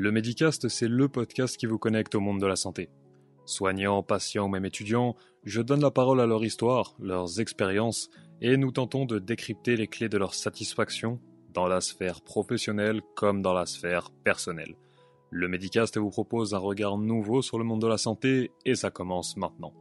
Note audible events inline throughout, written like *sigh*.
Le Medicast, c'est le podcast qui vous connecte au monde de la santé. Soignants, patients ou même étudiants, je donne la parole à leur histoire, leurs expériences, et nous tentons de décrypter les clés de leur satisfaction dans la sphère professionnelle comme dans la sphère personnelle. Le Medicast vous propose un regard nouveau sur le monde de la santé et ça commence maintenant.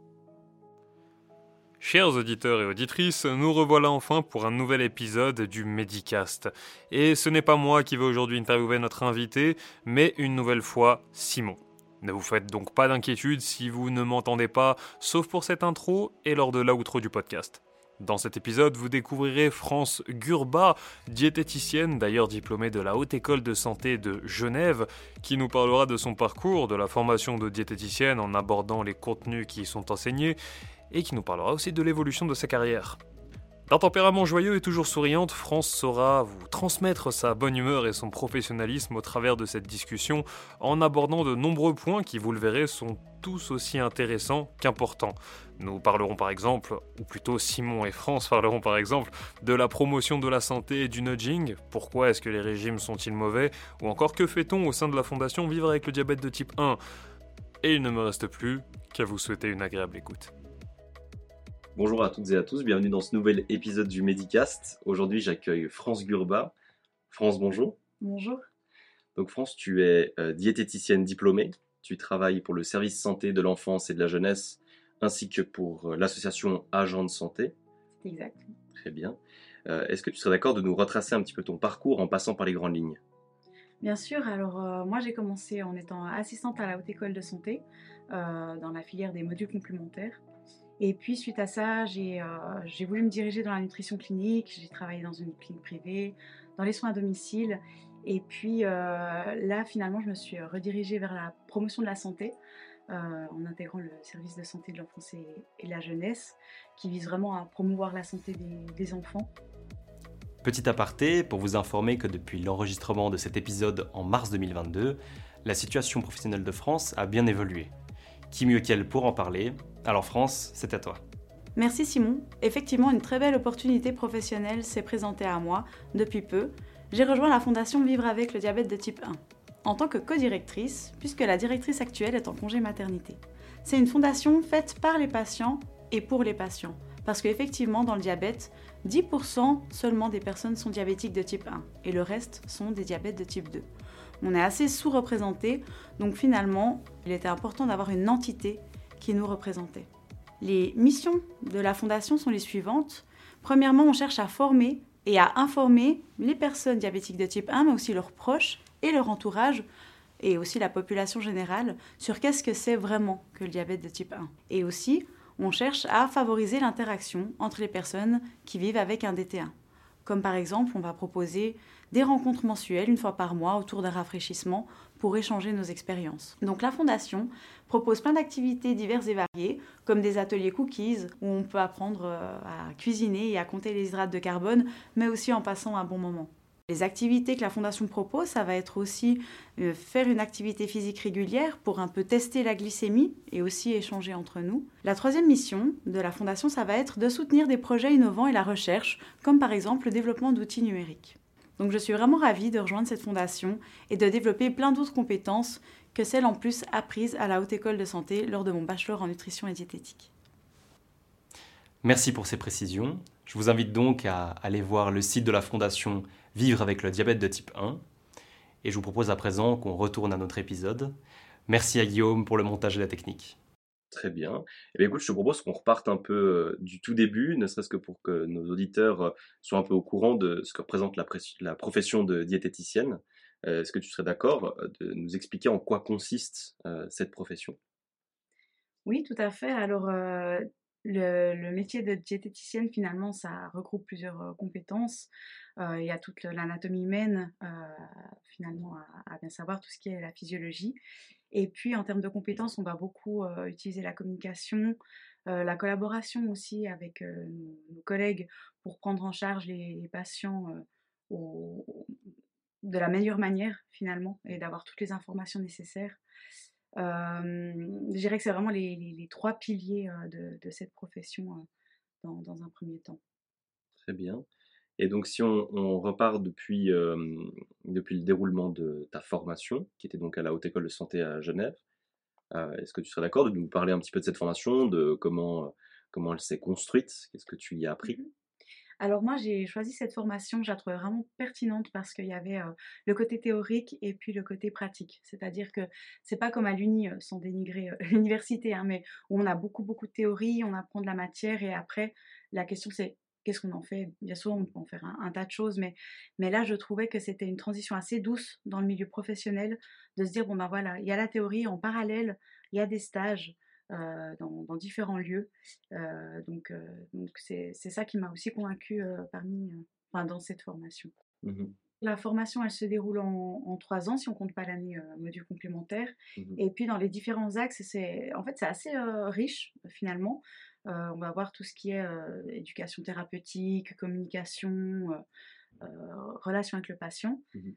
Chers auditeurs et auditrices, nous revoilà enfin pour un nouvel épisode du Medicast. Et ce n'est pas moi qui vais aujourd'hui interviewer notre invité, mais une nouvelle fois Simon. Ne vous faites donc pas d'inquiétude si vous ne m'entendez pas, sauf pour cette intro et lors de l'outro du podcast. Dans cet épisode, vous découvrirez France Gurba, diététicienne d'ailleurs diplômée de la Haute École de Santé de Genève, qui nous parlera de son parcours, de la formation de diététicienne en abordant les contenus qui y sont enseignés, et qui nous parlera aussi de l'évolution de sa carrière. D'un tempérament joyeux et toujours souriante, France saura vous transmettre sa bonne humeur et son professionnalisme au travers de cette discussion en abordant de nombreux points qui, vous le verrez, sont tous aussi intéressants qu'importants. Nous parlerons par exemple, ou plutôt Simon et France parleront par exemple, de la promotion de la santé et du nudging, pourquoi est-ce que les régimes sont-ils mauvais, ou encore que fait-on au sein de la fondation Vivre avec le diabète de type 1. Et il ne me reste plus qu'à vous souhaiter une agréable écoute. Bonjour à toutes et à tous, bienvenue dans ce nouvel épisode du Medicast. Aujourd'hui, j'accueille France Gurba. France, bonjour. Bonjour. Donc France, tu es euh, diététicienne diplômée. Tu travailles pour le service santé de l'enfance et de la jeunesse, ainsi que pour euh, l'association Agents de santé. C'est exact. Très bien. Euh, Est-ce que tu serais d'accord de nous retracer un petit peu ton parcours en passant par les grandes lignes? Bien sûr, alors euh, moi j'ai commencé en étant assistante à la haute école de santé euh, dans la filière des modules complémentaires. Et puis suite à ça, j'ai euh, j'ai voulu me diriger dans la nutrition clinique, j'ai travaillé dans une clinique privée, dans les soins à domicile. Et puis euh, là, finalement, je me suis redirigée vers la promotion de la santé euh, en intégrant le service de santé de l'enfance et, et la jeunesse, qui vise vraiment à promouvoir la santé des, des enfants. Petit aparté pour vous informer que depuis l'enregistrement de cet épisode en mars 2022, la situation professionnelle de France a bien évolué. Qui mieux qu'elle pour en parler? Alors France, c'est à toi. Merci Simon. Effectivement, une très belle opportunité professionnelle s'est présentée à moi depuis peu. J'ai rejoint la fondation Vivre avec le diabète de type 1 en tant que co-directrice, puisque la directrice actuelle est en congé maternité. C'est une fondation faite par les patients et pour les patients, parce qu'effectivement, dans le diabète, 10% seulement des personnes sont diabétiques de type 1 et le reste sont des diabètes de type 2. On est assez sous-représenté, donc finalement, il était important d'avoir une entité qui nous représentait. Les missions de la fondation sont les suivantes. Premièrement, on cherche à former et à informer les personnes diabétiques de type 1, mais aussi leurs proches et leur entourage, et aussi la population générale, sur qu'est-ce que c'est vraiment que le diabète de type 1. Et aussi, on cherche à favoriser l'interaction entre les personnes qui vivent avec un DT1. Comme par exemple, on va proposer des rencontres mensuelles une fois par mois autour d'un rafraîchissement pour échanger nos expériences. Donc la Fondation propose plein d'activités diverses et variées, comme des ateliers cookies, où on peut apprendre euh, à cuisiner et à compter les hydrates de carbone, mais aussi en passant un bon moment. Les activités que la Fondation propose, ça va être aussi euh, faire une activité physique régulière pour un peu tester la glycémie et aussi échanger entre nous. La troisième mission de la Fondation, ça va être de soutenir des projets innovants et la recherche, comme par exemple le développement d'outils numériques. Donc je suis vraiment ravie de rejoindre cette fondation et de développer plein d'autres compétences que celles en plus apprises à la Haute École de Santé lors de mon bachelor en nutrition et diététique. Merci pour ces précisions. Je vous invite donc à aller voir le site de la fondation Vivre avec le diabète de type 1. Et je vous propose à présent qu'on retourne à notre épisode. Merci à Guillaume pour le montage et la technique. Très bien. Eh bien, écoute, je te propose qu'on reparte un peu euh, du tout début, ne serait-ce que pour que nos auditeurs euh, soient un peu au courant de ce que représente la, profession de diététicienne. Euh, Est-ce que tu serais d'accord de nous expliquer en quoi consiste cette profession? Oui, tout à fait. Alors, le, métier de diététicienne, finalement, ça regroupe plusieurs compétences. Il y a toute l'anatomie humaine, finalement, à, bien savoir tout ce qui est la physiologie. Et puis, en termes de compétences, on va beaucoup euh, utiliser la communication, euh, la collaboration aussi avec euh, nos, collègues pour prendre en charge les, patients de la meilleure manière, finalement, et d'avoir toutes les informations nécessaires. Je dirais que c'est vraiment les, trois piliers de, cette profession dans, un premier temps. Très bien. Et donc, si on, repart depuis, depuis le déroulement de ta formation, qui était donc à la Haute École de Santé à Genève, est-ce que tu serais d'accord de nous parler un petit peu de cette formation, de comment, comment elle s'est construite, qu'est-ce que tu y as appris? Mmh alors moi, j'ai choisi cette formation, je la trouvais vraiment pertinente parce qu'il y avait le côté théorique et puis le côté pratique. C'est-à-dire que c'est pas comme à l'uni, sans dénigrer *laughs* l'université, hein, mais où on a beaucoup beaucoup de théorie, on apprend de la matière et après la question c'est qu'est-ce qu'on en fait? Bien sûr, on peut en faire un, tas de choses, mais, mais là, je trouvais que c'était une transition assez douce dans le milieu professionnel, de se dire, bon ben voilà, il y a la théorie, en parallèle, il y a des stages euh, dans, différents lieux. Euh, donc, euh, donc c'est, ça qui m'a aussi convaincue parmi, enfin, dans cette formation. Mmh la formation, elle se déroule en, trois ans, si on compte pas l'année module complémentaire. Mmh Et puis dans les différents axes, c'est en fait c'est assez riche finalement. Euh, on va voir tout ce qui est euh, éducation thérapeutique, communication, euh, relation avec le patient. Mmh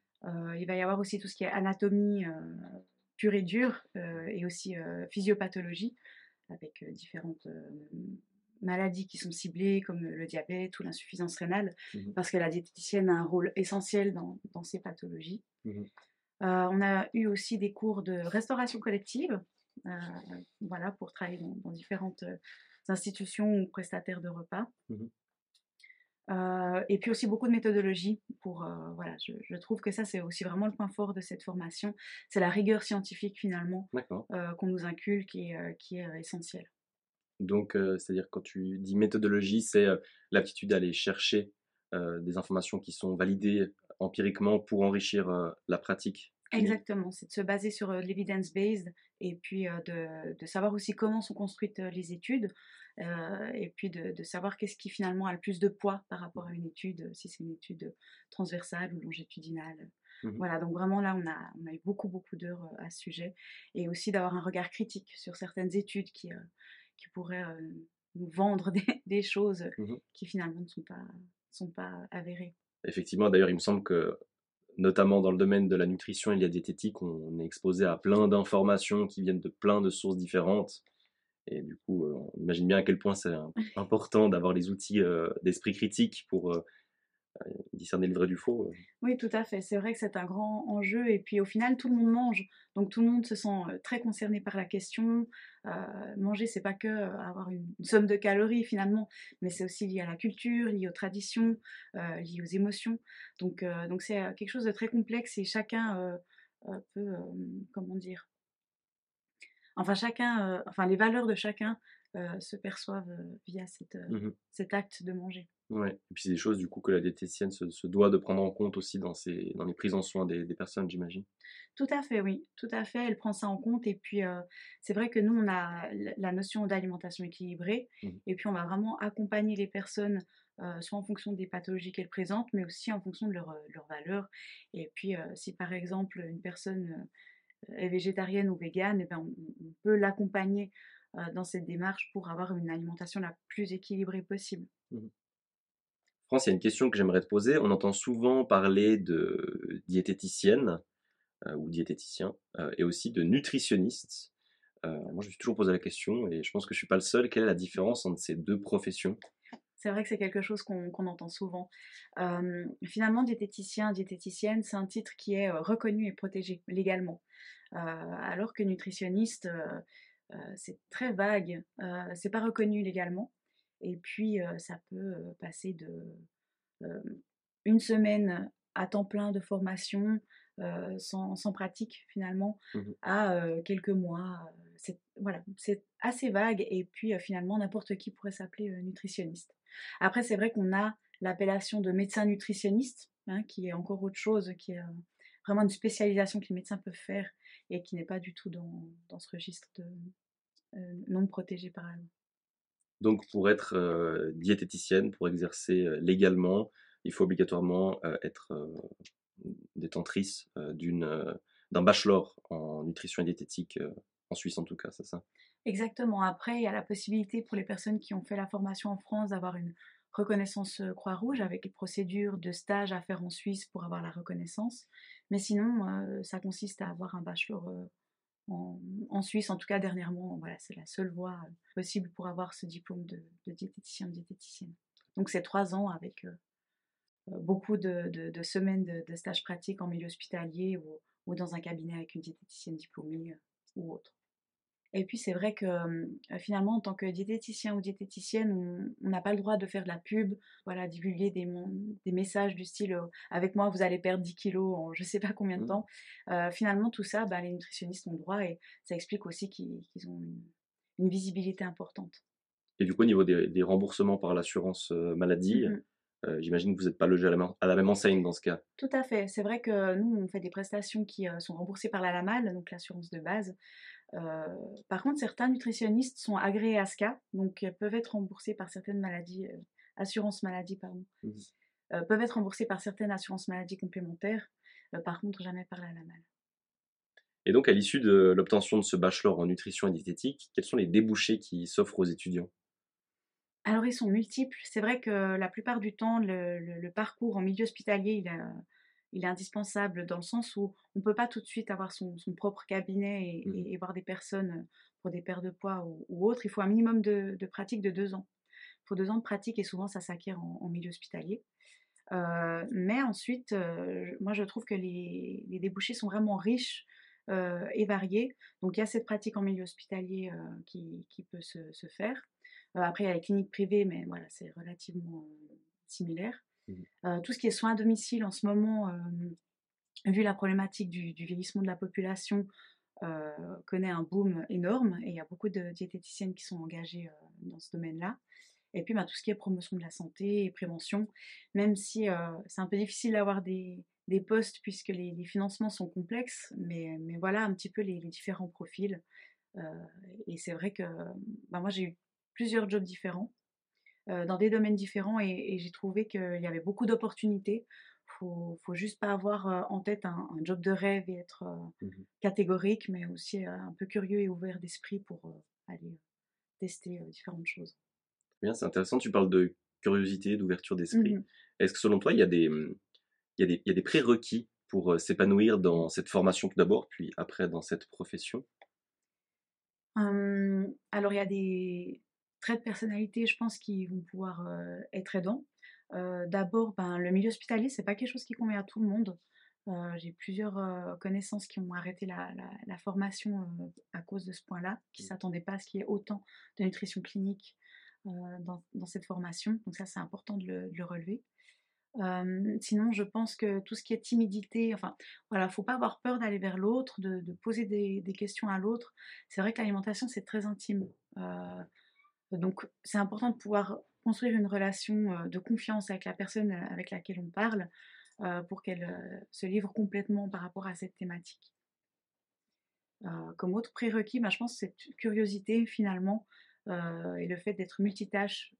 il va y avoir aussi tout ce qui est anatomie pure et dure et aussi physiopathologie avec différentes maladies qui sont ciblées comme le diabète ou l'insuffisance rénale, mmh parce que la diététicienne a un rôle essentiel dans, ces pathologies. Mmh on a eu aussi des cours de restauration collective, voilà, pour travailler dans différentes institutions ou prestataires de repas. Mmh euh, et puis aussi beaucoup de méthodologie pour euh, voilà je, trouve que ça c'est aussi vraiment le point fort de cette formation. C'est la rigueur scientifique finalement euh, qu'on nous inculque et qui est essentielle. Donc c'est à dire quand tu dis méthodologie c'est l'aptitude d'aller chercher des informations qui sont validées empiriquement pour enrichir la pratique? Exactement, c'est de se baser sur l'evidence-based et puis de, savoir aussi comment sont construites les études et puis de, savoir qu'est-ce qui finalement a le plus de poids par rapport à une étude, si c'est une étude transversale ou longitudinale. Mmh voilà, donc vraiment là, on a, on a eu beaucoup, beaucoup d'heures à ce sujet et aussi d'avoir un regard critique sur certaines études qui, qui pourraient nous vendre des, choses mmh qui finalement ne sont pas, sont pas avérées. Effectivement, d'ailleurs, il me semble que notamment dans le domaine de la nutrition et de la diététique, on est exposé à plein d'informations qui viennent de plein de sources différentes. Et du coup, euh, on imagine bien à quel point c'est important d'avoir les outils euh, d'esprit critique pour euh, discerner le vrai du faux. Oui, tout à fait. C'est vrai que c'est un grand enjeu. Et puis au final, tout le monde mange. Donc tout le monde se sent très concerné par la question. manger, c'est pas que avoir une, somme de calories finalement, mais c'est aussi lié à la culture, lié aux traditions, lié aux émotions. Donc donc c'est quelque chose de très complexe et chacun peut, comment dire, enfin chacun, enfin les valeurs de chacun se perçoivent via cette, mmh cet acte de manger. Ouais. Et puis c'est des choses du coup que la diététicienne se, doit de prendre en compte aussi dans, ses, dans les prises en soin des, personnes, j'imagine. Tout à fait, oui, tout à fait. Elle prend ça en compte. Et puis euh, c'est vrai que nous, on a la notion d'alimentation équilibrée. Mmh. Et puis on va vraiment accompagner les personnes, euh, soit en fonction des pathologies qu'elles présentent, mais aussi en fonction de leurs leur euh, valeurs. Et puis si par exemple une personne est végétarienne ou végane, eh ben, on peut l'accompagner dans cette démarche pour avoir une alimentation la plus équilibrée possible. Mmh France, il y a une question que j'aimerais te poser. On entend souvent parler de diététicienne euh, ou diététicien euh, et aussi de nutritionniste. Euh, moi, je me suis toujours posé la question et je pense que je ne suis pas le seul. Quelle est la différence entre ces deux professions? C'est vrai que c'est quelque chose qu'on entend souvent. finalement, diététicien, diététicienne, c'est un titre qui est reconnu et protégé légalement. alors que nutritionniste, c'est très vague, c'est pas reconnu légalement. Et puis, ça peut passer de une semaine à temps plein de formation sans, sans, pratique finalement mmh à quelques mois. C'est voilà, c'est assez vague et puis finalement n'importe qui pourrait s'appeler nutritionniste. Après, c'est vrai qu'on a l'appellation de médecin nutritionniste, hein, qui est encore autre chose, qui est vraiment une spécialisation que les médecins peuvent faire et qui n'est pas du tout dans, dans ce registre de non protégé par elle. Donc, pour être euh, diététicienne, pour exercer euh, légalement, il faut obligatoirement euh, être détentrice d'une d'un bachelor en nutrition et diététique en Suisse en tout cas, c'est ça? Exactement. Après, il y a la possibilité pour les personnes qui ont fait la formation en France d'avoir une reconnaissance Croix-Rouge avec les procédures de stage à faire en Suisse pour avoir la reconnaissance. Mais sinon, ça consiste à avoir un bachelor en, Suisse, en tout cas dernièrement, voilà, c'est la seule voie euh, possible pour avoir ce diplôme de, de diététicien, diététicienne. Donc c'est trois ans avec, euh, beaucoup de, semaines de, stage pratique en milieu hospitalier ou, dans un cabinet avec une diététicienne diplômée ou autre. Et puis c'est vrai que finalement, en tant que diététicien ou diététicienne, on n'a pas le droit de faire de la pub, voilà, divulguer des, des messages du style avec moi vous allez perdre 10 kilos en je sais pas combien de mmh. temps. finalement, tout ça, bah, les nutritionnistes ont le droit et ça explique aussi qu'ils ont une, visibilité importante. Et du coup, au niveau des, remboursements par l'assurance maladie, mmh J'imagine que vous n'êtes pas logé à la, même enseigne dans ce cas. Tout à fait. C'est vrai que nous, on fait des prestations qui sont remboursées par la LAMAL, donc l'assurance de base. Euh, par contre, certains nutritionnistes sont agréés à SCA, donc peuvent être remboursés par certaines maladies, euh, assurances maladie, pardon, mmh euh, peuvent être remboursés par certaines assurances maladies complémentaires, par contre jamais par la LAMAL. Et donc, à l'issue de l'obtention de ce bachelor en nutrition et diététique, quels sont les débouchés qui s'offrent aux étudiants? Alors, ils sont multiples. C'est vrai que la plupart du temps, le, parcours en milieu hospitalier, il a il est indispensable dans le sens où on ne peut pas tout de suite avoir son, propre cabinet mmh. et, voir des personnes pour des paires de poids ou, autres. Il faut un minimum de, pratique de deux ans. Il faut deux ans de pratique et souvent ça s'acquiert en, milieu hospitalier. Euh, mais ensuite, euh, moi je trouve que les, débouchés sont vraiment riches euh, et variés. Donc il y a cette pratique en milieu hospitalier qui, peut se, se faire. après, il y a les cliniques privées, mais voilà, c'est relativement similaire. Tout ce qui est soins à domicile en ce moment, vu la problématique du, vieillissement de la population, connaît un boom énorme et il y a beaucoup de diététiciennes qui sont engagées dans ce domaine-là. Et puis bah, tout ce qui est promotion de la santé et prévention, même si c'est un peu difficile d'avoir des, postes puisque les, financements sont complexes, mais, mais, voilà un petit peu les, différents profils. et c'est vrai que bah, moi j'ai eu plusieurs jobs différents. Euh, dans des domaines différents et, j'ai trouvé qu'il y avait beaucoup d'opportunités. Il faut, faut juste pas avoir euh, en tête un, job de rêve et être euh, mmh catégorique, mais aussi un peu curieux et ouvert d'esprit pour aller tester différentes choses. Bien, c'est intéressant. Tu parles de curiosité, d'ouverture d'esprit. Mmh Est-ce que selon toi, il y a des, mmh, il y a des, il y a des prérequis pour s'épanouir dans cette formation tout d'abord, puis après dans cette profession? Alors, il y a des, traits de personnalité, je pense, qui vont pouvoir euh, être aidants. Euh, d'abord, ben, le milieu hospitalier, c'est pas quelque chose qui convient à tout le monde. Euh, j'ai plusieurs connaissances qui ont arrêté la, formation à cause de ce point-là, qui ne mmh. s'attendaient pas à ce qu'il y ait autant de nutrition clinique dans, cette formation. Donc ça, c'est important de le, relever. sinon, je pense que tout ce qui est timidité, enfin, voilà, faut pas avoir peur d'aller vers l'autre, de, poser des, des, questions à l'autre. C'est vrai que l'alimentation, c'est très intime. Donc c'est important de pouvoir construire une relation euh, de confiance avec la personne euh, avec laquelle on parle euh, pour qu'elle se livre complètement par rapport à cette thématique. comme autre prérequis, bah, je pense cette curiosité finalement et le fait d'être multitâche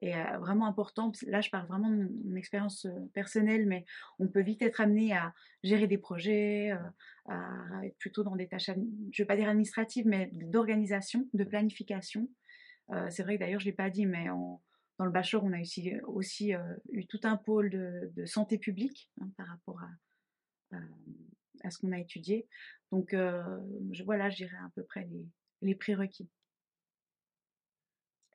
est vraiment important. Là, je parle vraiment de mon expérience personnelle, mais on peut vite être amené à gérer des projets, à être plutôt dans des tâches, je ne vais pas dire administratives, mais d'organisation, de planification. Euh, c'est vrai que d'ailleurs, je ne l'ai pas dit, mais dans le bachelor, on a aussi, euh, eu tout un pôle de, santé publique hein, par rapport à, à, ce qu'on a étudié. Donc euh, je, voilà, je dirais à peu près les, prérequis.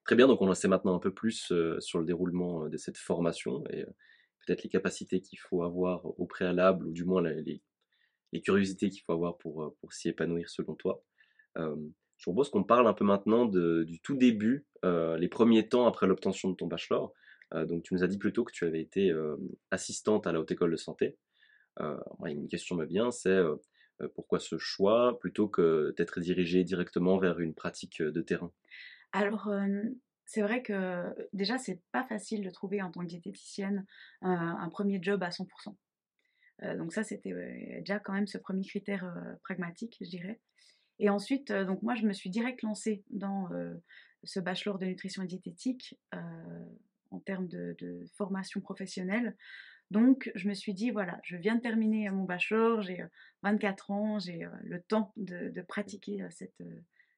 Très bien, donc on en sait maintenant un peu plus sur le déroulement de cette formation et peut-être les capacités qu'il faut avoir au préalable, ou du moins les, les curiosités qu'il faut avoir pour, pour s'y épanouir selon toi je propose qu'on parle un peu maintenant du tout début, euh, les premiers temps après l'obtention de ton bachelor. Euh, donc tu nous as dit plutôt que tu avais été euh, assistante à la haute école de santé. une question me vient, c'est pourquoi ce choix plutôt que d'être dirigée directement vers une pratique de terrain? Alors c'est vrai que déjà c'est pas facile de trouver en tant que diététicienne un premier job à 100%. donc ça c'était déjà quand même ce premier critère pragmatique, je dirais. Et ensuite, euh, donc moi, je me suis direct lancée dans euh, ce bachelor de nutrition et diététique euh, en termes de, formation professionnelle. Donc, je me suis dit, voilà, je viens de terminer mon bachelor, j'ai 24 ans, j'ai le temps de, pratiquer cette,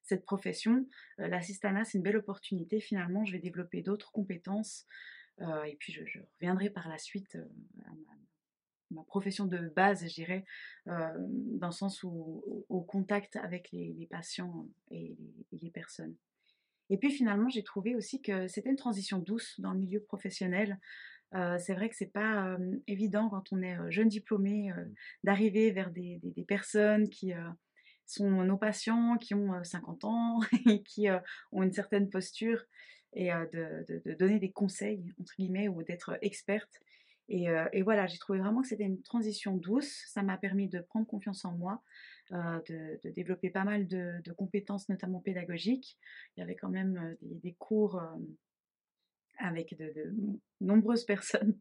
cette profession. L'assistanat, c'est une belle opportunité. Finalement, je vais développer d'autres compétences. et puis, je, reviendrai par la suite à ma profession de base, je dirais, euh, dans le sens où au contact avec les, patients et les, personnes. Et puis finalement, j'ai trouvé aussi que c'était une transition douce dans le milieu professionnel. c'est vrai que c'est pas évident quand on est jeune diplômé Mmh. d'arriver vers des, des- des personnes qui sont nos patients, qui ont euh, 50 ans *laughs* et qui euh, ont une certaine posture et euh, de, de- de donner des conseils, entre guillemets, ou d'être experte. Et, euh, et voilà, j'ai trouvé vraiment que c'était une transition douce. Ça m'a permis de prendre confiance en moi, euh, de, développer pas mal de, compétences, notamment pédagogiques. Il y avait quand même euh, des, cours avec de, nombreuses *laughs* personnes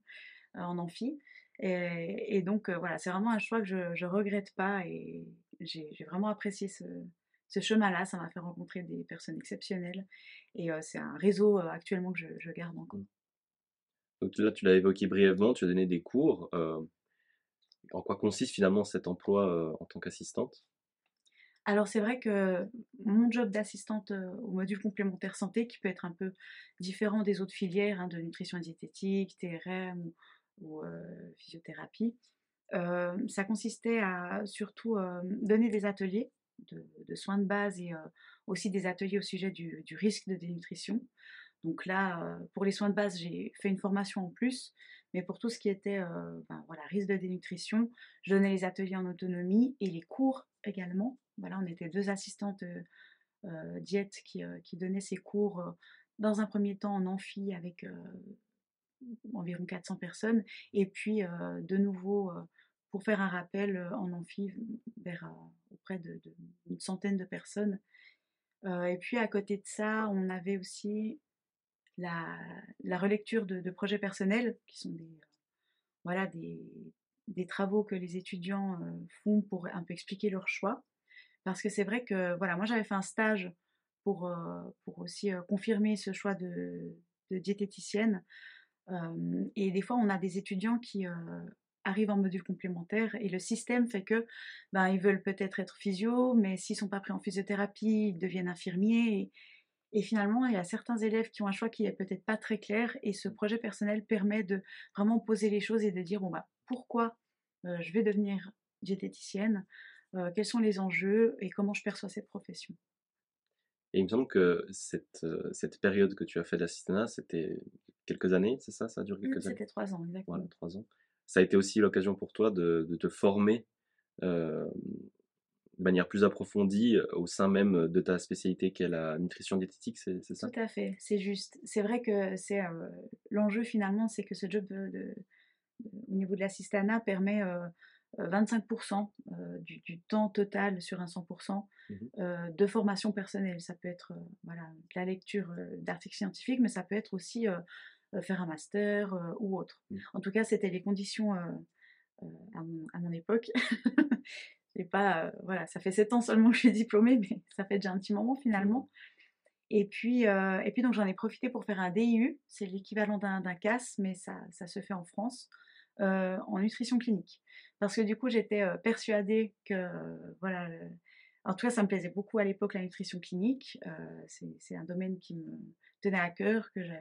en amphi. Et, donc voilà, c'est vraiment un choix que je ne regrette pas et j'ai vraiment apprécié ce, chemin-là. Ça m'a fait rencontrer des personnes exceptionnelles et c'est un réseau actuellement que je garde encore. Donc là, tu l'as évoqué brièvement, tu as donné des cours. euh, en quoi consiste finalement cet emploi euh, en tant qu'assistante? Alors c'est vrai que mon job d'assistante euh, au module complémentaire santé, qui peut être un peu différent des autres filières hein, de nutrition diététique, TRM ou, physiothérapie, ça consistait à surtout donner des ateliers de, soins de base et aussi des ateliers au sujet du risque de dénutrition. Donc là, euh, pour les soins de base, j'ai fait une formation en plus, mais pour tout ce qui était euh, ben risque de dénutrition, je donnais les ateliers en autonomie et les cours également. Voilà, on était deux assistantes euh, euh, diète qui, donnaient ces cours dans un premier temps en amphi avec environ 400 personnes, et puis de nouveau pour faire un rappel en amphi vers, auprès d'une centaine de personnes. Et puis à côté de ça, on avait aussi la, relecture de, projets personnels, qui sont des, voilà, des, travaux que les étudiants euh, font pour un peu expliquer leurs choix. Parce que c'est vrai que voilà, moi j'avais fait un stage pour, euh, pour aussi euh, confirmer ce choix de, diététicienne. Et des fois, on a des étudiants qui arrivent en module complémentaire et le système fait que ben, ils veulent peut-être être physio, mais s'ils sont pas pris en physiothérapie, ils deviennent infirmiers. Et finalement, il y a certains élèves qui ont un choix qui est peut-être pas très clair et ce projet personnel permet de vraiment poser les choses et de dire bon bah pourquoi euh, je vais devenir diététicienne, euh, quels sont les enjeux et comment je perçois cette profession? Et il me semble que cette, euh, cette période que tu as fait d'assistanat, c'était quelques années, c'est ça? Ça a duré Mmh, quelques années? C'était trois ans, exactement. Voilà, trois ans. Ça a été aussi l'occasion pour toi de, de te former euh, de manière plus approfondie euh, au sein même de ta spécialité qui est la nutrition diététique, c'est ça? Tout à fait, c'est juste. C'est vrai que c'est euh, l'enjeu finalement, c'est que ce job de, au niveau de l'assistanat permet euh, euh, 25% euh, du, du temps total sur un 100% Mhm. euh, de formation personnelle. Ça peut être euh, voilà, la lecture euh, d'articles scientifiques, mais ça peut être aussi euh, euh, faire un master euh, ou autre. Mhm. En tout cas, c'était les conditions euh, euh, à, mon, à mon époque. *laughs* J'ai pas, euh, voilà, ça fait 7 ans seulement que je suis diplômée, mais *laughs* ça fait déjà un petit moment finalement. Et puis, euh, et puis donc j'en ai profité pour faire un DIU, c'est l'équivalent d'un d'un CAS, mais ça, ça se fait en France, euh, en nutrition clinique. Parce que du coup, j'étais persuadée que, voilà, en tout cas, ça me plaisait beaucoup à l'époque, la nutrition clinique. C'est c'est un domaine qui me tenait à cœur, que j'a-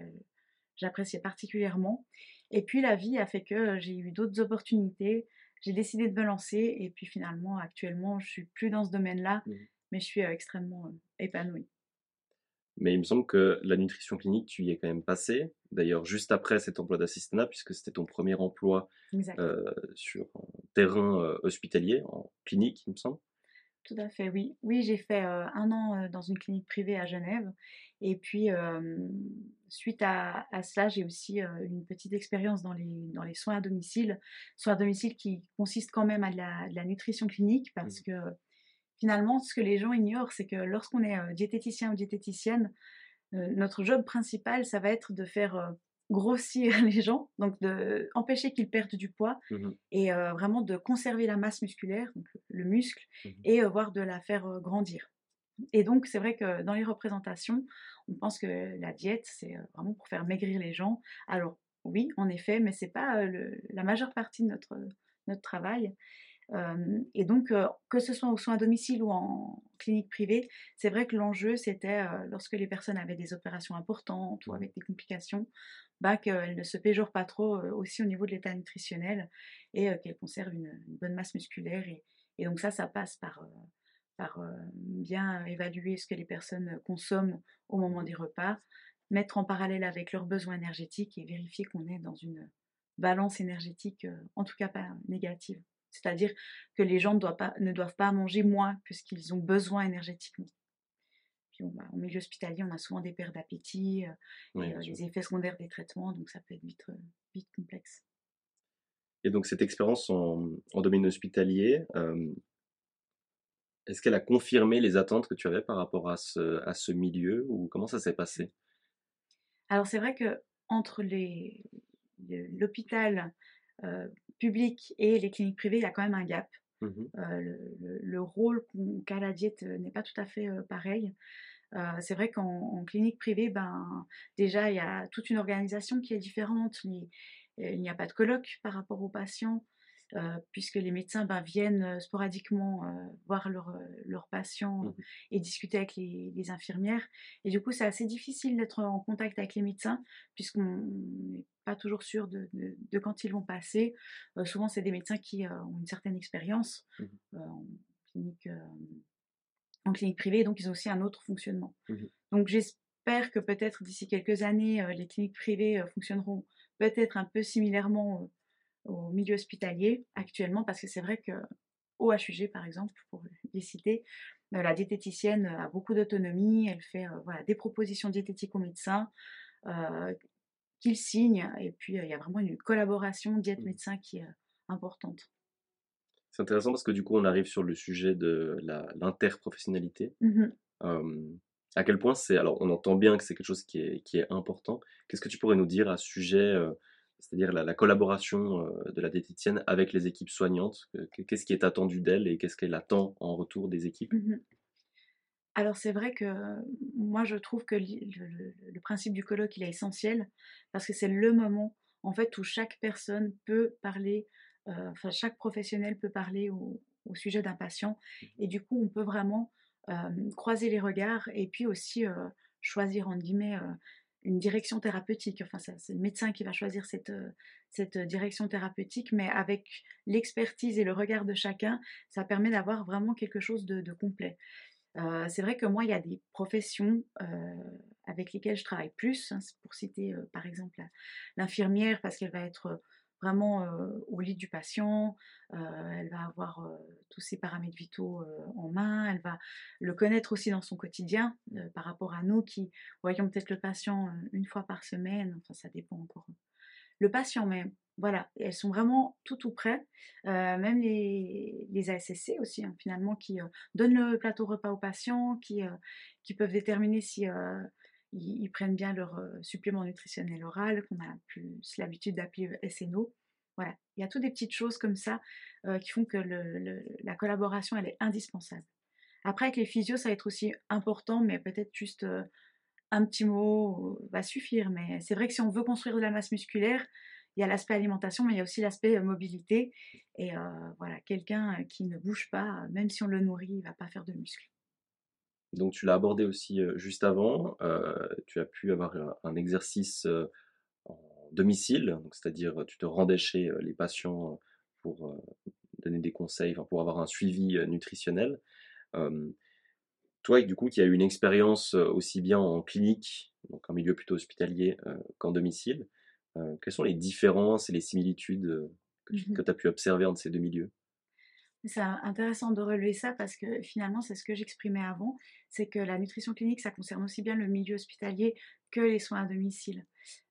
j'appréciais particulièrement. Et puis, la vie a fait que j'ai eu d'autres opportunités. J'ai décidé de me lancer, et puis finalement, actuellement, je suis plus dans ce domaine-là, Mhm. mais je suis euh, extrêmement euh, épanouie. Mais il me semble que la nutrition clinique, tu y es quand même passé. D'ailleurs, juste après cet emploi d'assistanat, puisque c'était ton premier emploi euh, sur un terrain hospitalier, en clinique, il me semble. Tout à fait, oui. Oui, j'ai fait euh, un an euh, dans une clinique privée à Genève. Et puis, euh, suite à, à cela, j'ai aussi une petite expérience dans les, dans les soins à domicile. Soins à domicile qui consistent quand même à de la, de la nutrition clinique parce Mhm. que finalement, ce que les gens ignorent, c'est que lorsqu'on est diététicien ou diététicienne, notre job principal, ça va être de faire grossir *laughs* les gens, donc de empêcher qu'ils perdent du poids Mhm. et euh, vraiment de conserver la masse musculaire, donc le muscle, Mhm. et euh, voire de la faire euh, grandir. Et donc, c'est vrai que dans les représentations, on pense que la diète, c'est vraiment pour faire maigrir les gens. Alors, oui, en effet, mais c'est pas le- la majeure partie de notre, notre travail. Et donc, que ce soit aux soins à domicile ou en clinique privée, c'est vrai que l'enjeu, c'était lorsque les personnes avaient des opérations importantes ou avec des complications, bah, qu'elles ne se péjorent pas trop aussi au niveau de l'état nutritionnel et qu'elles conservent une, une bonne masse musculaire. Et, et donc ça, ça passe par, par bien évaluer ce que les personnes consomment au moment des repas, mettre en parallèle avec leurs besoins énergétiques et vérifier qu'on est dans une balance énergétique, en tout cas pas négative. C'est-à-dire que les gens ne doivent, pas, ne doivent pas manger moins que ce qu'ils ont besoin énergétiquement. Puis bah, en milieu hospitalier, on a souvent des pertes d'appétit, et les effets secondaires des traitements, donc ça peut être vite, vite complexe. Et donc cette expérience en, domaine hospitalier, est-ce qu'elle a confirmé les attentes que tu avais par rapport à ce, à ce milieu ou comment ça s'est passé? Alors c'est vrai que entre l'hôpital public et les cliniques privées, il y a quand même un gap. Mmh le, rôle qu'a la diète n'est pas tout à fait pareil. c'est vrai qu'en clinique privée, ben, déjà, il y a toute une organisation qui est différente. Il n'y a pas de colloque par rapport aux patients, puisque les médecins ben, viennent sporadiquement voir leurs patients mmh et discuter avec les, infirmières. Et du coup, c'est assez difficile d'être en contact avec les médecins, puisqu'on n'est pas toujours sûr de, quand ils vont passer. souvent, c'est des médecins qui ont une certaine expérience mmh en, clinique, en clinique privée, donc ils ont aussi un autre fonctionnement. Mmh donc j'espère que peut-être d'ici quelques années, les cliniques privées fonctionneront peut-être un peu similairement au milieu hospitalier actuellement, parce que c'est vrai que au HUG, par exemple, pour les citer, la diététicienne a beaucoup d'autonomie, elle fait voilà, des propositions diététiques aux médecins euh, qu'ils signent, et puis il y a vraiment une collaboration diète-médecin mmh. qui est importante. C'est intéressant parce que du coup, on arrive sur le sujet de l'interprofessionnalité. Mmh à quel point c'est. Alors, on entend bien que c'est quelque chose qui est, qui est important. Qu'est-ce que tu pourrais nous dire à ce sujet c'est-à-dire la, collaboration euh, de la diététicienne avec les équipes soignantes. Qu'est-ce qui est attendu d'elle et qu'est-ce qu'elle attend en retour des équipes? Mmh Alors c'est vrai que moi je trouve que le, principe du colloque il est essentiel parce que c'est le moment en fait où chaque personne peut parler, euh, enfin chaque professionnel peut parler au, sujet d'un patient. Mmh. Et du coup on peut vraiment croiser les regards et puis aussi choisir en guillemets une direction thérapeutique. Enfin, c'est le médecin qui va choisir cette, euh, cette direction thérapeutique, mais avec l'expertise et le regard de chacun, ça permet d'avoir vraiment quelque chose de, complet. Euh, c'est vrai que moi, il y a des professions euh, avec lesquelles je travaille plus, hein, pour citer par exemple l'infirmière, parce qu'elle va être vraiment au lit du patient, elle va avoir tous ses paramètres vitaux en main, elle va le connaître aussi dans son quotidien par rapport à nous qui voyons peut-être le patient une fois par semaine, enfin ça dépend encore. Le patient même, voilà, elles sont vraiment tout tout près, même les, les ASSC aussi hein, finalement qui donnent le plateau repas aux patients, qui, qui peuvent déterminer si ils, prennent bien leur euh, supplément nutritionnel oral, qu'on a plus l'habitude d'appeler euh, SNO. Voilà, il y a toutes des petites choses comme ça euh, qui font que la collaboration, elle est indispensable. Après, avec les physios, ça va être aussi important, mais peut-être juste un petit mot va suffire. Mais c'est vrai que si on veut construire de la masse musculaire, il y a l'aspect alimentation, mais il y a aussi l'aspect mobilité. Et voilà, quelqu'un qui ne bouge pas, même si on le nourrit, il ne va pas faire de muscles. Donc tu l'as abordé aussi juste avant, tu as pu avoir un exercice en domicile, c'est-à-dire tu te rendais chez les patients pour donner des conseils, pour avoir un suivi nutritionnel. toi, du coup, qui as eu une expérience aussi bien en clinique, donc en milieu plutôt hospitalier, qu'en domicile, quelles sont les différences et les similitudes que tu mmh as pu observer entre ces deux milieux? C'est intéressant de relever ça parce que finalement, c'est ce que j'exprimais avant, c'est que la nutrition clinique, ça concerne aussi bien le milieu hospitalier que les soins à domicile.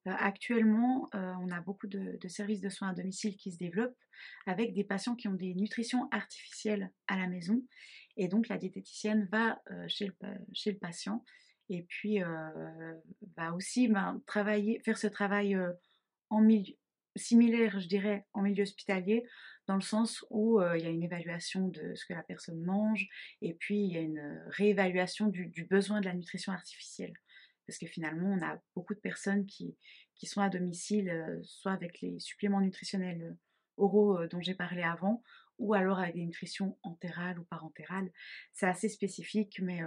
Euh, actuellement, euh, on a beaucoup de, services de soins à domicile qui se développent avec des patients qui ont des nutritions artificielles à la maison. Et donc, la diététicienne va euh, chez, le, patient et puis va aussi ben, travailler, faire ce travail en milieu, similaire, je dirais, en milieu hospitalier, dans le sens où il y a une évaluation de ce que la personne mange, et puis il y a une réévaluation du, besoin de la nutrition artificielle. Parce que finalement, on a beaucoup de personnes qui, sont à domicile, soit avec les suppléments nutritionnels oraux dont j'ai parlé avant, ou alors avec des nutritions entérales ou parentérales. C'est assez spécifique, mais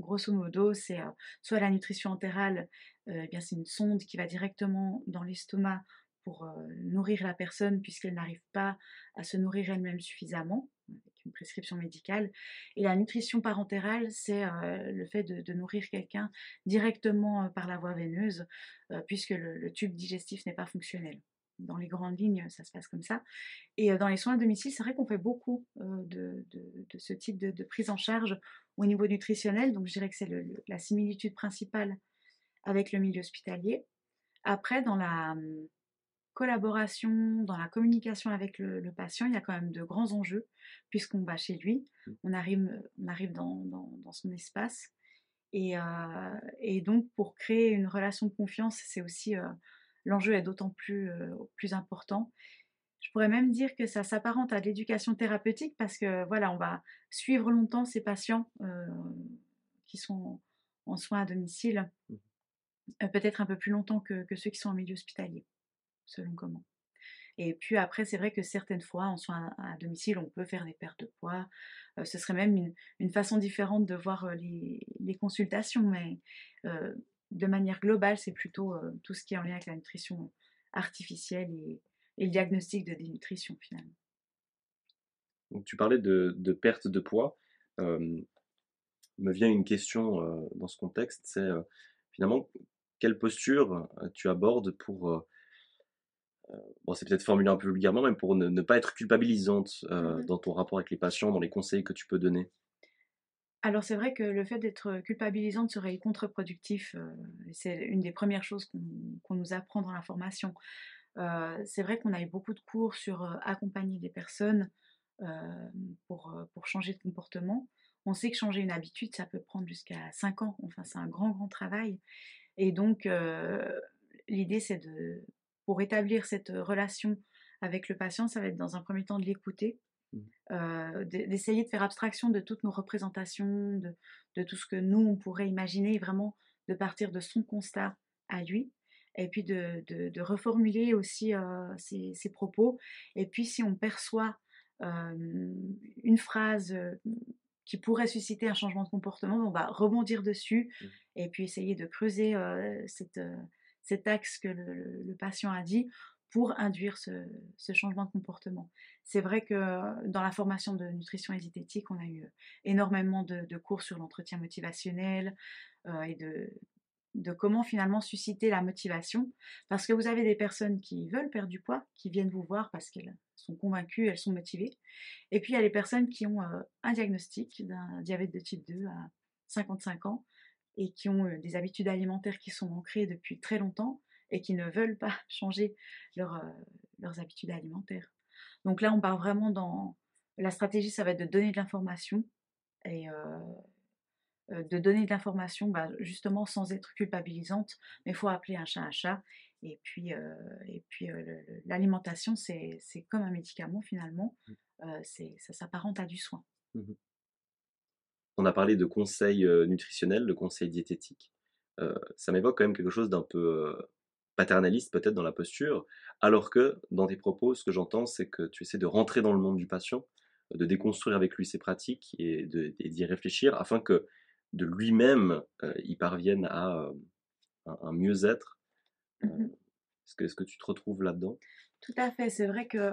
grosso modo, c'est soit la nutrition entérale, eh c'est une sonde qui va directement dans l'estomac pour nourrir la personne puisqu'elle n'arrive pas à se nourrir elle-même suffisamment, avec une prescription médicale. Et la nutrition parentérale, c'est le fait de, nourrir quelqu'un directement par la voie veineuse, puisque le, tube digestif n'est pas fonctionnel. dans les grandes lignes, ça se passe comme ça. Et dans les soins à domicile, c'est vrai qu'on fait beaucoup de, ce type de, prise en charge au niveau nutritionnel. Donc je dirais que c'est la similitude principale avec le milieu hospitalier. Après, dans la hum, collaboration, dans la communication avec le, patient, il y a quand même de grands enjeux, puisqu'on va chez lui, mmh. on arrive, on arrive dans, son espace. Et, et, donc, pour créer une relation de confiance, c'est aussi l'enjeu est d'autant plus, plus important. Je pourrais même dire que ça s'apparente à de l'éducation thérapeutique parce que voilà, on va suivre longtemps ces patients qui sont en soins à domicile, mmh. peut-être un peu plus longtemps que, que, ceux qui sont en milieu hospitalier, selon comment. Et puis après, c'est vrai que certaines fois, en soins à, domicile, on peut faire des pertes de poids. ce serait même une, une, façon différente de voir les, les consultations, mais de manière globale, c'est plutôt tout ce qui est en lien avec la nutrition artificielle et, le diagnostic de dénutrition finalement. Donc, tu parlais de, perte de poids. me vient une question dans ce contexte, c'est finalement quelle posture tu abordes pour, bon c'est peut-être formulé un peu vulgairement, mais pour ne, pas être culpabilisante mmh dans ton rapport avec les patients, dans les conseils que tu peux donner alors c'est vrai que le fait d'être culpabilisante serait contre-productif. c'est une des premières choses qu'on nous apprend dans la formation. c'est vrai qu'on a eu beaucoup de cours sur accompagner des personnes pour, pour changer de comportement. On sait que changer une habitude, ça peut prendre jusqu'à 5 ans. Enfin, c'est un grand, grand travail. Et donc, l'idée, c'est de, pour établir cette relation avec le patient, ça va être dans un premier temps de l'écouter, euh, d'essayer de faire abstraction de toutes nos représentations, de, tout ce que nous, on pourrait imaginer, vraiment de partir de son constat à lui, et puis de, reformuler aussi euh, ses, propos. Et puis si on perçoit euh, une phrase qui pourrait susciter un changement de comportement, on va rebondir dessus, mmh. et puis essayer de creuser cet axe que le patient a dit pour induire ce, changement de comportement. C'est vrai que dans la formation de nutrition et diététique, on a eu énormément de, cours sur l'entretien motivationnel euh, et de, de comment finalement susciter la motivation. Parce que vous avez des personnes qui veulent perdre du poids, qui viennent vous voir parce qu'elles sont convaincues, elles sont motivées. Et puis il y a les personnes qui ont euh, un diagnostic d'un diabète de type 2 à 55 ans et qui ont des habitudes alimentaires qui sont ancrées depuis très longtemps et qui ne veulent pas *laughs* changer leurs habitudes alimentaires. Donc là, on part vraiment dans... La stratégie, ça va être de donner de l'information et euh, de donner de l'information bah, justement sans être culpabilisante, mais il faut appeler un chat un chat. Et puis, et puis l'alimentation, c'est comme un médicament finalement, mmh. ça s'apparente à du soin. Mmh on a parlé de conseils nutritionnels, de conseils diététiques. ça m'évoque quand même quelque chose d'un peu paternaliste peut-être dans la posture, alors que dans tes propos, ce que j'entends, c'est que tu essaies de rentrer dans le monde du patient, de déconstruire avec lui ses pratiques et d'y réfléchir afin que de lui-même, euh, il parvienne à euh, un, mieux-être. Mmh est-ce que tu te retrouves là-dedans? Tout à fait. C'est vrai que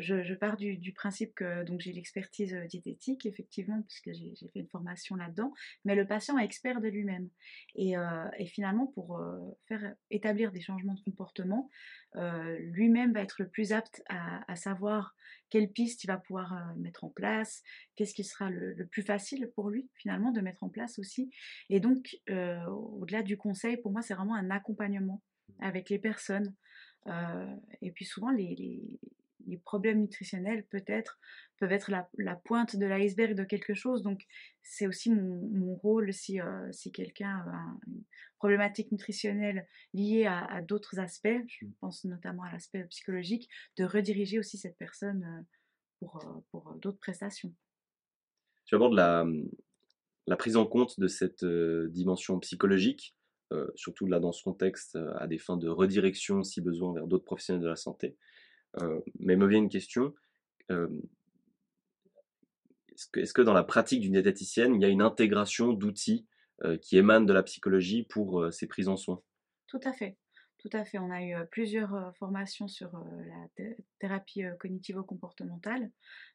je, pars du, principe que j'ai l'expertise euh, diététique, effectivement, puisque j'ai fait une formation là-dedans, mais le patient est expert de lui-même. Et, euh, finalement, pour euh, faire établir des changements de comportement, lui-même va être le plus apte à, savoir quelle piste il va pouvoir mettre en place, qu'est-ce qui sera le, plus facile pour lui, finalement, de mettre en place aussi. Et donc, au-delà du conseil, pour moi, c'est vraiment un accompagnement avec les personnes. et puis souvent, les problèmes nutritionnels peut-être peuvent être la, pointe de l'iceberg de quelque chose. Donc c'est aussi mon, rôle si, euh, si quelqu'un a une problématique nutritionnelle liée à, d'autres aspects, je pense notamment à l'aspect psychologique, de rediriger aussi cette personne euh, pour, euh, pour d'autres prestations. Tu abordes la, la prise en compte de cette dimension psychologique, surtout là dans ce contexte, à des fins de redirection si besoin vers d'autres professionnels de la santé. Mais me vient une question. Est-ce que, dans la pratique d'une diététicienne, il y a une intégration d'outils qui émanent de la psychologie pour ces prises en soins Tout à fait. Tout à fait. On a eu plusieurs formations sur la thérapie cognitivo-comportementale.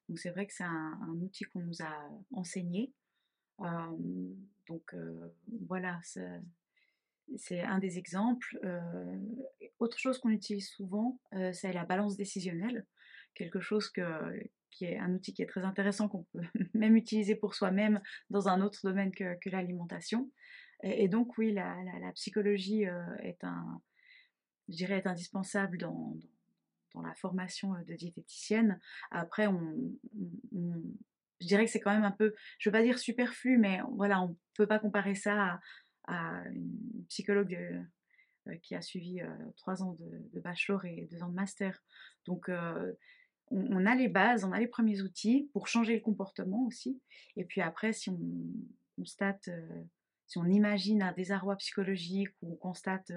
Donc c'est vrai que c'est un, outil qu'on nous a enseigné. donc voilà, c'est un des exemples. autre chose qu'on utilise souvent, c'est la balance décisionnelle, quelque chose que, qui est un outil qui est très intéressant, qu'on peut *laughs* même utiliser pour soi-même dans un autre domaine que, l'alimentation. Et, donc oui, la, psychologie est un, je dirais, est indispensable dans, dans, la formation de diététicienne. Après, on, je dirais que c'est quand même un peu, je veux pas dire superflu, mais voilà, on peut pas comparer ça à, une psychologue euh, qui a suivi euh, trois ans de, bachelor et deux ans de master. Donc, euh, on, a les bases, on a les premiers outils pour changer le comportement aussi. Et puis après, si on constate, si on imagine un désarroi psychologique ou on constate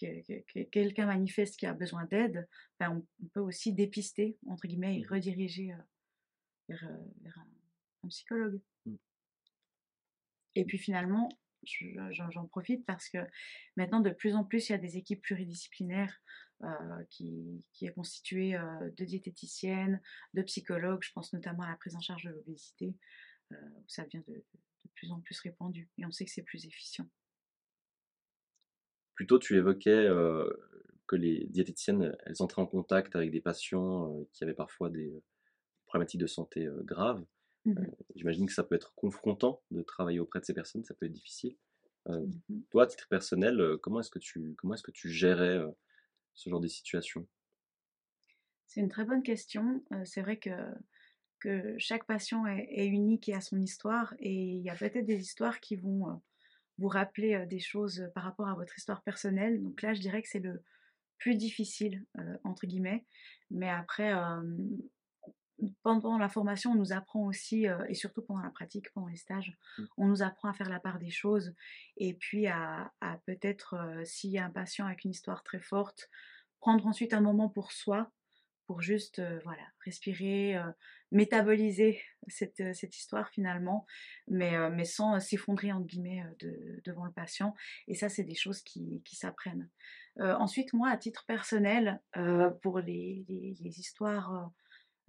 que, quelqu'un manifeste qui a besoin d'aide, ben on, peut aussi dépister, entre guillemets, et mmh. rediriger vers, un, psychologue. Mmh. Et puis finalement, j'en profite parce que maintenant, de plus en plus, il y a des équipes pluridisciplinaires qui, qui, est constituée de diététiciennes, de psychologues. Je pense notamment à la prise en charge de l'obésité, où ça devient de, de, plus en plus répandu. Et on sait que c'est plus efficient. Plutôt, tu évoquais que les diététiciennes, elles entraient en contact avec des patients qui avaient parfois des problématiques de santé graves. Mmh j'imagine que ça peut être confrontant de travailler auprès de ces personnes, ça peut être difficile. Mmh toi, à titre personnel, comment est-ce que tu, comment est-ce que tu gérais ce genre de situation? C'est une très bonne question. c'est vrai que, que chaque patient est, unique et a son histoire, et il y a peut-être des histoires qui vont vous rappeler des choses par rapport à votre histoire personnelle. Donc là, je dirais que c'est le plus difficile, entre guillemets. Mais après, pendant la formation, on nous apprend aussi, et surtout pendant la pratique, pendant les stages, mmh. on nous apprend à faire la part des choses et puis à, peut-être, s'il y a un patient avec une histoire très forte, prendre ensuite un moment pour soi, pour juste voilà, respirer, métaboliser *laughs* cette, histoire finalement, mais, mais sans s'effondrer entre guillemets devant le patient. Et ça, c'est des choses qui, s'apprennent. ensuite, moi, à titre personnel, pour les, les histoires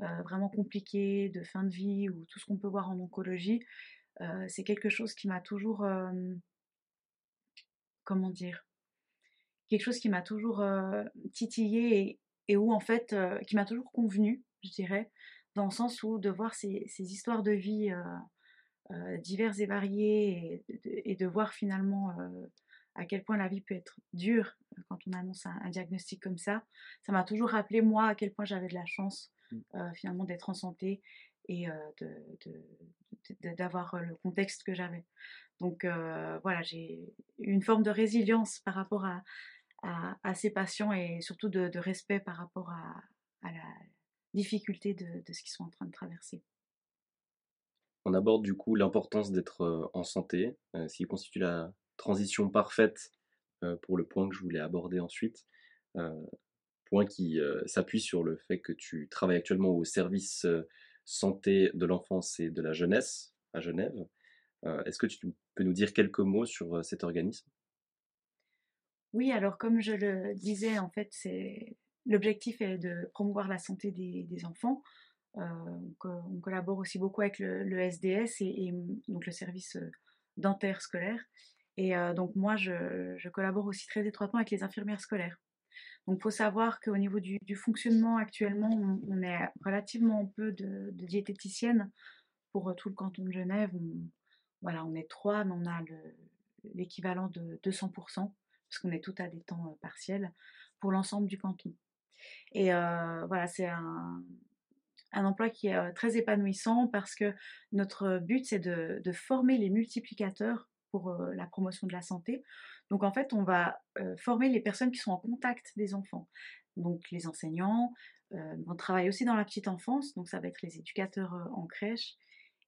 euh, vraiment compliqué, de fin de vie ou tout ce qu'on peut voir en oncologie, euh, c'est quelque chose qui m'a toujours, comment dire, quelque chose qui m'a toujours titillé et, où en fait, qui m'a toujours convenu, je dirais, dans le sens où de voir ces, histoires de vie diverses et variées et, de voir finalement à quel point la vie peut être dure quand on annonce un diagnostic comme ça, ça m'a toujours rappelé moi à quel point j'avais de la chance. Euh, finalement d'être en santé et d'avoir le contexte que j'avais. Donc voilà, j'ai une forme de résilience par rapport à, ces patients et surtout de, respect par rapport à, la difficulté de, ce qu'ils sont en train de traverser. On aborde du coup l'importance d'être en santé, ce qui constitue la transition parfaite pour le point que je voulais aborder ensuite point qui euh, s'appuie sur le fait que tu travailles actuellement au service euh, santé de l'enfance et de la jeunesse à Genève. Euh, est-ce que tu peux nous dire quelques mots sur cet organisme? Oui, alors comme je le disais, en fait, l'objectif est de promouvoir la santé des, enfants. on, collabore aussi beaucoup avec le, SDS et, donc le service dentaire scolaire. Et donc moi, je, collabore aussi très étroitement avec les infirmières scolaires. Donc, il faut savoir qu'au niveau du, fonctionnement actuellement, on, est relativement peu de, diététiciennes pour euh, tout le canton de Genève. On, voilà, on est trois, mais on a l'équivalent de 200%, parce qu'on est tout à des temps euh, partiels, pour l'ensemble du canton. Et euh, voilà, c'est un, emploi qui est très épanouissant parce que notre but, c'est de, former les multiplicateurs pour la promotion de la santé. Donc en fait, on va former les personnes qui sont en contact des enfants. Donc les enseignants, on travaille aussi dans la petite enfance, donc ça va être les éducateurs en crèche.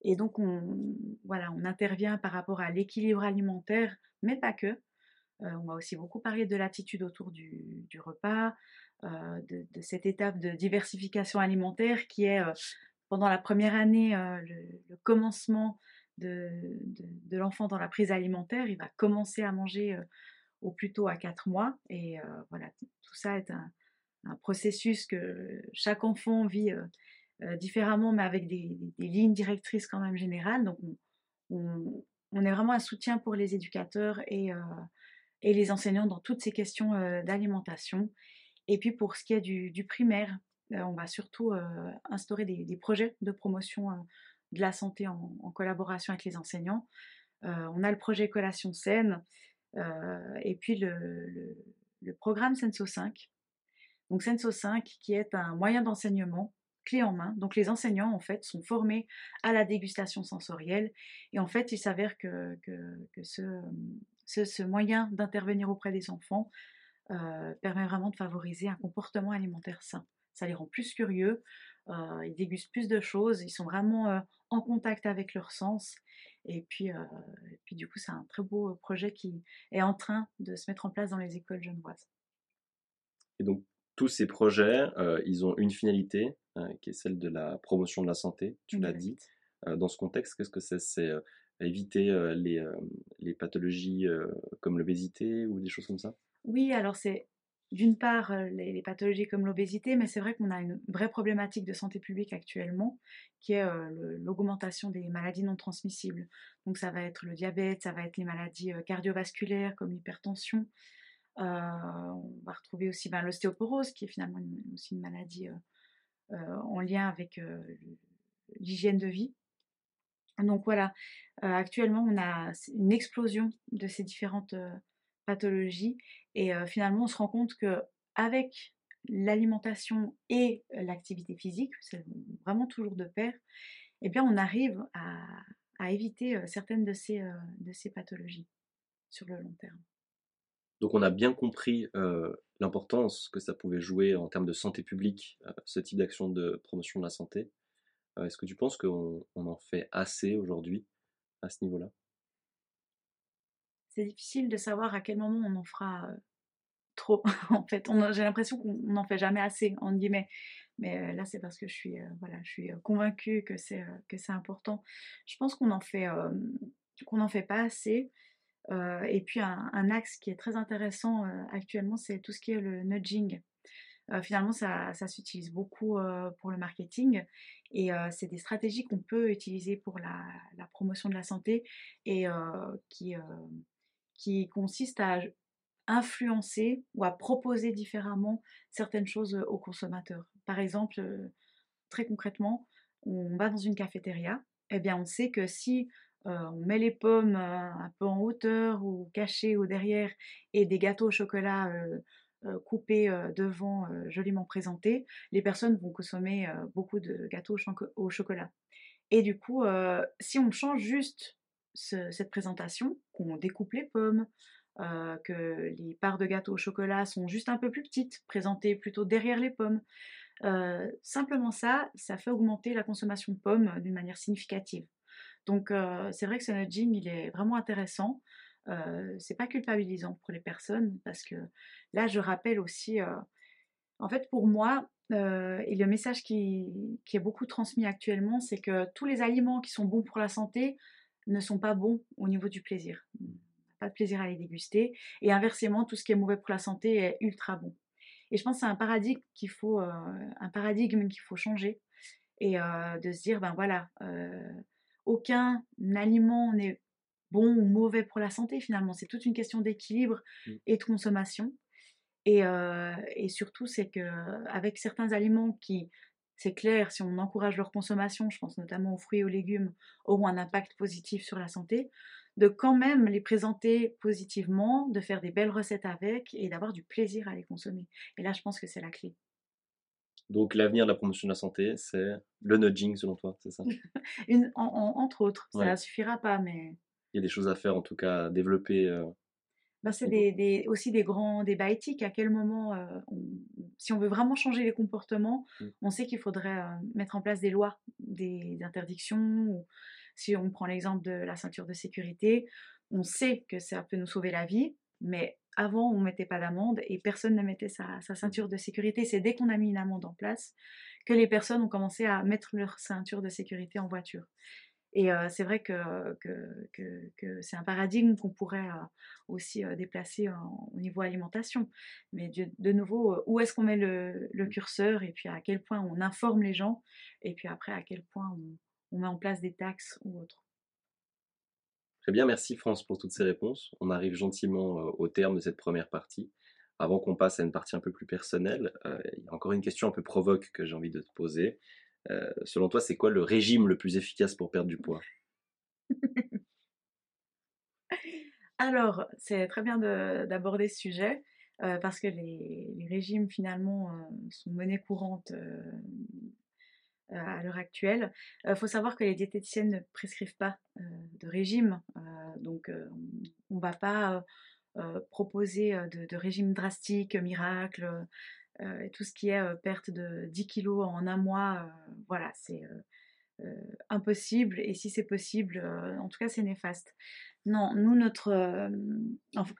Et donc on, voilà, on intervient par rapport à l'équilibre alimentaire, mais pas que. on va aussi beaucoup parler de l'attitude autour du, repas, de, cette étape de diversification alimentaire qui est pendant la première année le, commencement de, l'enfant dans la prise alimentaire. Il va commencer à manger au plus tôt à 4 mois. Et voilà, tout ça est un, processus que chaque enfant vit différemment, mais avec des, lignes directrices quand même générales. Donc, on, est vraiment un soutien pour les éducateurs et, et les enseignants dans toutes ces questions d'alimentation. Et puis pour ce qui est du, primaire, on va surtout instaurer des, projets de promotion de la santé en, collaboration avec les enseignants. on a le projet Collation Saine et puis le, le programme Senso 5. Donc Senso 5 qui est un moyen d'enseignement clé en main. Donc les enseignants en fait sont formés à la dégustation sensorielle et en fait il s'avère que, que, ce, ce, moyen d'intervenir auprès des enfants euh, permet vraiment de favoriser un comportement alimentaire sain. Ça les rend plus curieux, euh, ils dégustent plus de choses, ils sont vraiment euh, en contact avec leur sens. Et puis, et puis du coup, c'est un très beau projet qui est en train de se mettre en place dans les écoles genevoises. Et donc, tous ces projets, ils ont une finalité, qui est celle de la promotion de la santé, tu l'as dit. dans ce contexte, qu'est-ce que c'est? C'est éviter les, les, pathologies comme l'obésité ou des choses comme ça? Oui, alors c'est d'une part les, pathologies comme l'obésité, mais c'est vrai qu'on a une vraie problématique de santé publique actuellement, qui est l'augmentation des maladies non transmissibles. Donc ça va être le diabète, ça va être les maladies cardiovasculaires comme l'hypertension. on va retrouver aussi ben, l'ostéoporose, qui est finalement aussi une maladie en lien avec l'hygiène de vie. Donc voilà, actuellement on a une explosion de ces différentes pathologies et finalement on se rend compte que avec l'alimentation et l'activité physique, c'est vraiment toujours de pair, eh bien on arrive à, éviter certaines de ces, de ces pathologies sur le long terme. Donc on a bien compris l'importance que ça pouvait jouer en termes de santé publique, ce type d'action de promotion de la santé. Est-ce que tu penses qu'on en fait assez aujourd'hui à ce niveau-là? C'est difficile de savoir à quel moment on en fera trop. *laughs* en fait, j'ai l'impression qu'on n'en fait jamais assez, en guillemets. Mais là, c'est parce que je suis, voilà, je suis convaincue que c'est que c'est important. Je pense qu'on en fait qu'on n'en fait pas assez. et puis un, axe qui est très intéressant actuellement, c'est tout ce qui est le nudging. finalement, ça, ça s'utilise beaucoup pour le marketing et c'est des stratégies qu'on peut utiliser pour la, la, promotion de la santé et qui, qui consistent à influencer ou à proposer différemment certaines choses aux consommateurs. Par exemple, très concrètement, on va dans une cafétéria, eh bien on sait que si on met les pommes un peu en hauteur ou cachées ou derrière et des gâteaux au chocolat coupés devant joliment présentés, les personnes vont consommer beaucoup de gâteaux au, chocolat. Et du coup, si on change juste cette présentation, qu'on découpe les pommes, que les parts de gâteau au chocolat sont juste un peu plus petites, présentées plutôt derrière les pommes, simplement ça, ça fait augmenter la consommation de pommes d'une manière significative. Donc c'est vrai que ce nudging, il est vraiment intéressant. c'est pas culpabilisant pour les personnes parce que là, je rappelle aussi, en fait, pour moi, et le message qui, est beaucoup transmis actuellement, c'est que tous les aliments qui sont bons pour la santé ne sont pas bons au niveau du plaisir. Pas de plaisir à les déguster. Et inversement, tout ce qui est mauvais pour la santé est ultra bon. Et je pense que c'est un paradigme qu'il faut, un paradigme qu'il faut changer et de se dire, ben voilà, aucun aliment n'est bon ou mauvais pour la santé finalement. C'est toute une question d'équilibre mmh. et de consommation. Et, surtout, c'est que avec certains aliments qui, c'est clair, si on encourage leur consommation, je pense notamment aux fruits et aux légumes, auront un impact positif sur la santé, de quand même les présenter positivement, de faire des belles recettes avec et d'avoir du plaisir à les consommer. Et là, je pense que c'est la clé. Donc l'avenir de la promotion de la santé, c'est le nudging selon toi, c'est ça? *laughs* Une, Entre autres, ça ne suffira pas, mais... Il y a des choses à faire en tout cas, à développer. Euh, ben, c'est des, aussi des grands débats éthiques. À quel moment, euh, si on veut vraiment changer les comportements, mmh. on sait qu'il faudrait euh, mettre en place des lois, des, interdictions. Ou, si on prend l'exemple de la ceinture de sécurité, on sait que ça peut nous sauver la vie, mais avant, on ne mettait pas d'amende et personne ne mettait sa, mmh. ceinture de sécurité. C'est dès qu'on a mis une amende en place que les personnes ont commencé à mettre leur ceinture de sécurité en voiture. Et c'est vrai que, que, c'est un paradigme qu'on pourrait aussi déplacer au niveau alimentation. Mais de, nouveau, où est-ce qu'on met le, le, curseur et puis à quel point on informe les gens et puis après à quel point on, on met en place des taxes ou autres. Très bien, merci France pour toutes ces réponses. On arrive gentiment au terme de cette première partie. Avant qu'on passe à une partie un peu plus personnelle, il y a encore une question un peu provoque que j'ai envie de te poser. Selon toi, c'est quoi le régime le plus efficace pour perdre du poids? *laughs* Alors, c'est très bien d'aborder ce sujet. parce que les, régimes finalement sont menés courantes à l'heure actuelle. Il faut savoir que les diététiciennes ne prescrivent pas de régime, donc on ne va pas proposer de, régime drastique, miracle, et tout ce qui est perte de 10 kilos en un mois, voilà, c'est impossible. Et si c'est possible, en tout cas, c'est néfaste. Non, nous, notre,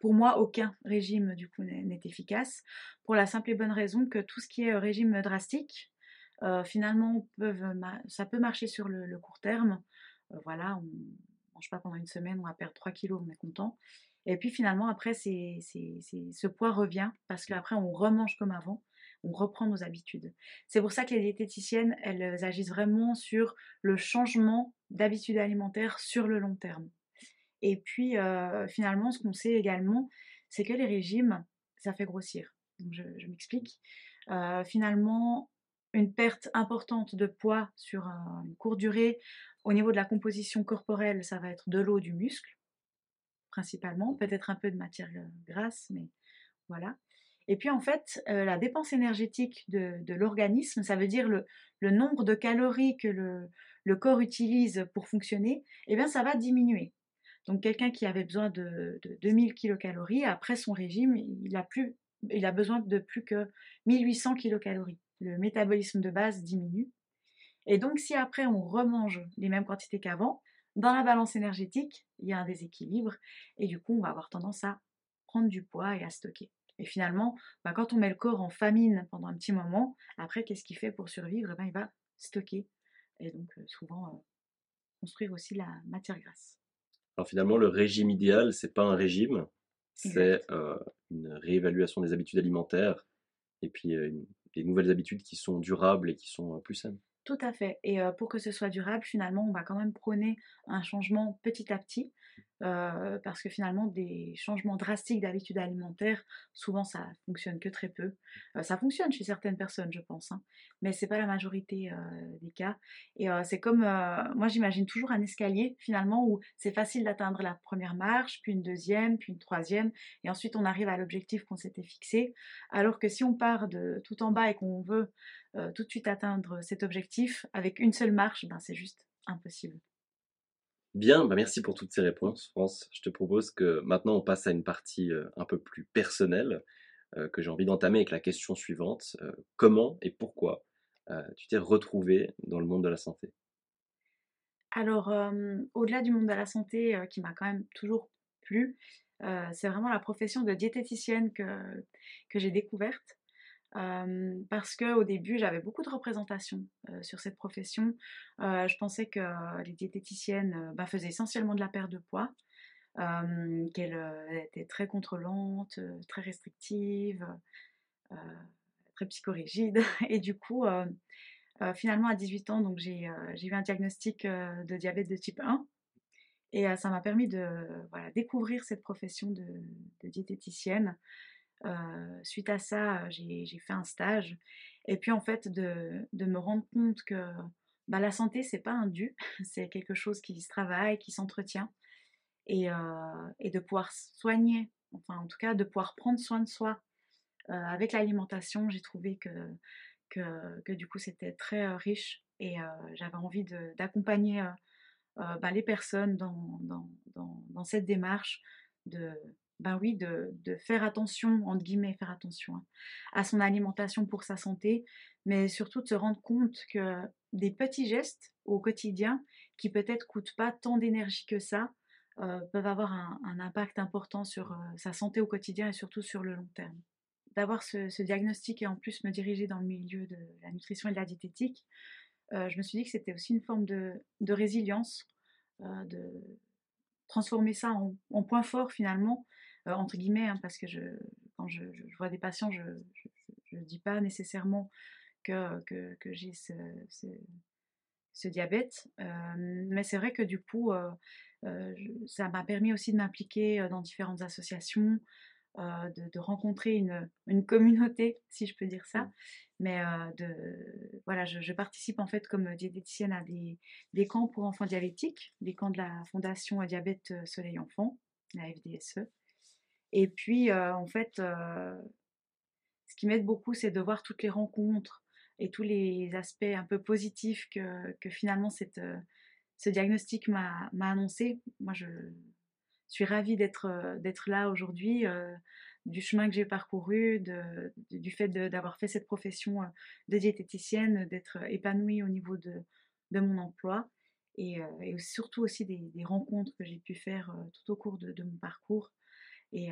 pour moi, aucun régime du coup n'est efficace, pour la simple et bonne raison que tout ce qui est régime drastique, finalement, ça peut marcher sur le, court terme. voilà, on mange pas pendant une semaine, on va perdre 3 kilos, on est content. Et puis finalement, après, ce poids revient parce qu'après, on remange comme avant, on reprend nos habitudes. C'est pour ça que les diététiciennes, elles agissent vraiment sur le changement d'habitude alimentaire sur le long terme. Et puis, euh, finalement, ce qu'on sait également, c'est que les régimes, ça fait grossir. je, m'explique. Euh, finalement, une perte importante de poids sur une courte durée, au niveau de la composition corporelle, ça va être de l'eau, du muscle principalement, peut-être un peu de matière euh, grasse, mais voilà. Et puis en fait, euh, la dépense énergétique de, l'organisme, ça veut dire le, nombre de calories que le, corps utilise pour fonctionner, eh bien ça va diminuer. Donc quelqu'un qui avait besoin de, 2000 kilocalories, après son régime, il a, plus, il a besoin de plus que 1800 kilocalories. Le métabolisme de base diminue. Et donc si après on remange les mêmes quantités qu'avant, dans la balance énergétique, il y a un déséquilibre et du coup, on va avoir tendance à prendre du poids et à stocker. Et finalement, bah, quand on met le corps en famine pendant un petit moment, après, qu'est-ce qu'il fait pour survivre? Eh ben, Il va stocker et donc euh, souvent euh, construire aussi la matière grasse. Alors finalement, le régime idéal, c'est pas un régime, c'est euh, une réévaluation des habitudes alimentaires et puis des nouvelles habitudes qui sont durables et qui sont plus saines. Tout à fait. Et pour que ce soit durable, finalement, on va quand même prôner un changement petit à petit. Euh, parce que finalement, des changements drastiques d'habitude alimentaire, souvent ça fonctionne que très peu. Euh, ça fonctionne chez certaines personnes, je pense, hein, mais c'est pas la majorité euh, des cas. Et c'est comme, moi j'imagine toujours un escalier finalement où c'est facile d'atteindre la première marche, puis une deuxième, puis une troisième, et ensuite on arrive à l'objectif qu'on s'était fixé. Alors que si on part de tout en bas et qu'on veut tout de suite atteindre cet objectif avec une seule marche, ben c'est juste impossible. Bien, bah merci pour toutes ces réponses, France. Je te propose que maintenant on passe à une partie euh, un peu plus personnelle euh, que j'ai envie d'entamer avec la question suivante. Euh, comment et pourquoi tu t'es retrouvé dans le monde de la santé? Alors, au-delà du monde de la santé qui m'a quand même toujours plu, c'est vraiment la profession de diététicienne que, que j'ai découverte parce qu'au début, j'avais beaucoup de représentations sur cette profession. je pensais que les diététiciennes bah, faisaient essentiellement de la perte de poids, qu'elles étaient très contrôlantes, très restrictives, très psychorigide. *laughs* Et du coup, finalement, à 18 ans, donc j'ai eu un diagnostic de diabète de type 1. Et ça m'a permis de découvrir cette profession de diététicienne suite à ça, j'ai fait un stage. Et puis en fait, de, me rendre compte que bah, la santé, c'est pas un dû, *laughs* c'est quelque chose qui se travaille, qui s'entretient. Et, de pouvoir soigner, enfin en tout cas de pouvoir prendre soin de soi avec l'alimentation, j'ai trouvé que, que, du coup c'était très riche et j'avais envie d'accompagner bah, les personnes dans, dans, cette démarche de, ben oui, de, faire attention, entre guillemets, faire attention hein, à son alimentation pour sa santé, mais surtout de se rendre compte que des petits gestes au quotidien qui peut-être coûtent pas tant d'énergie que ça, euh, peuvent avoir un, impact important sur euh, sa santé au quotidien et surtout sur le long terme. D'avoir ce, diagnostic et en plus me diriger dans le milieu de la nutrition et de la diététique, euh, je me suis dit que c'était aussi une forme de, résilience, de transformer ça en, en point fort finalement, euh, entre guillemets, hein, parce que je, quand je, vois des patients, je ne dis pas nécessairement que, que, j'ai ce, ce diabète. mais c'est vrai que du coup, ça m'a permis aussi de m'impliquer dans différentes associations, de, rencontrer une, communauté, *laughs* si je peux dire ça. Mmh. Mais de, voilà, je, participe en fait comme diététicienne à des, des, camps pour enfants diabétiques, des camps de la Fondation Diabète Soleil Enfant, la FDSE. Et puis, en fait, ce qui m'aide beaucoup, c'est de voir toutes les rencontres et tous les aspects un peu positifs que, finalement ce diagnostic m'a annoncé. Moi, je suis ravie d'être là aujourd'hui, du chemin que j'ai parcouru, du fait d'avoir fait cette profession de diététicienne, d'être épanouie au niveau de, mon emploi. Et, surtout aussi des, rencontres que j'ai pu faire tout au cours de mon parcours. Et,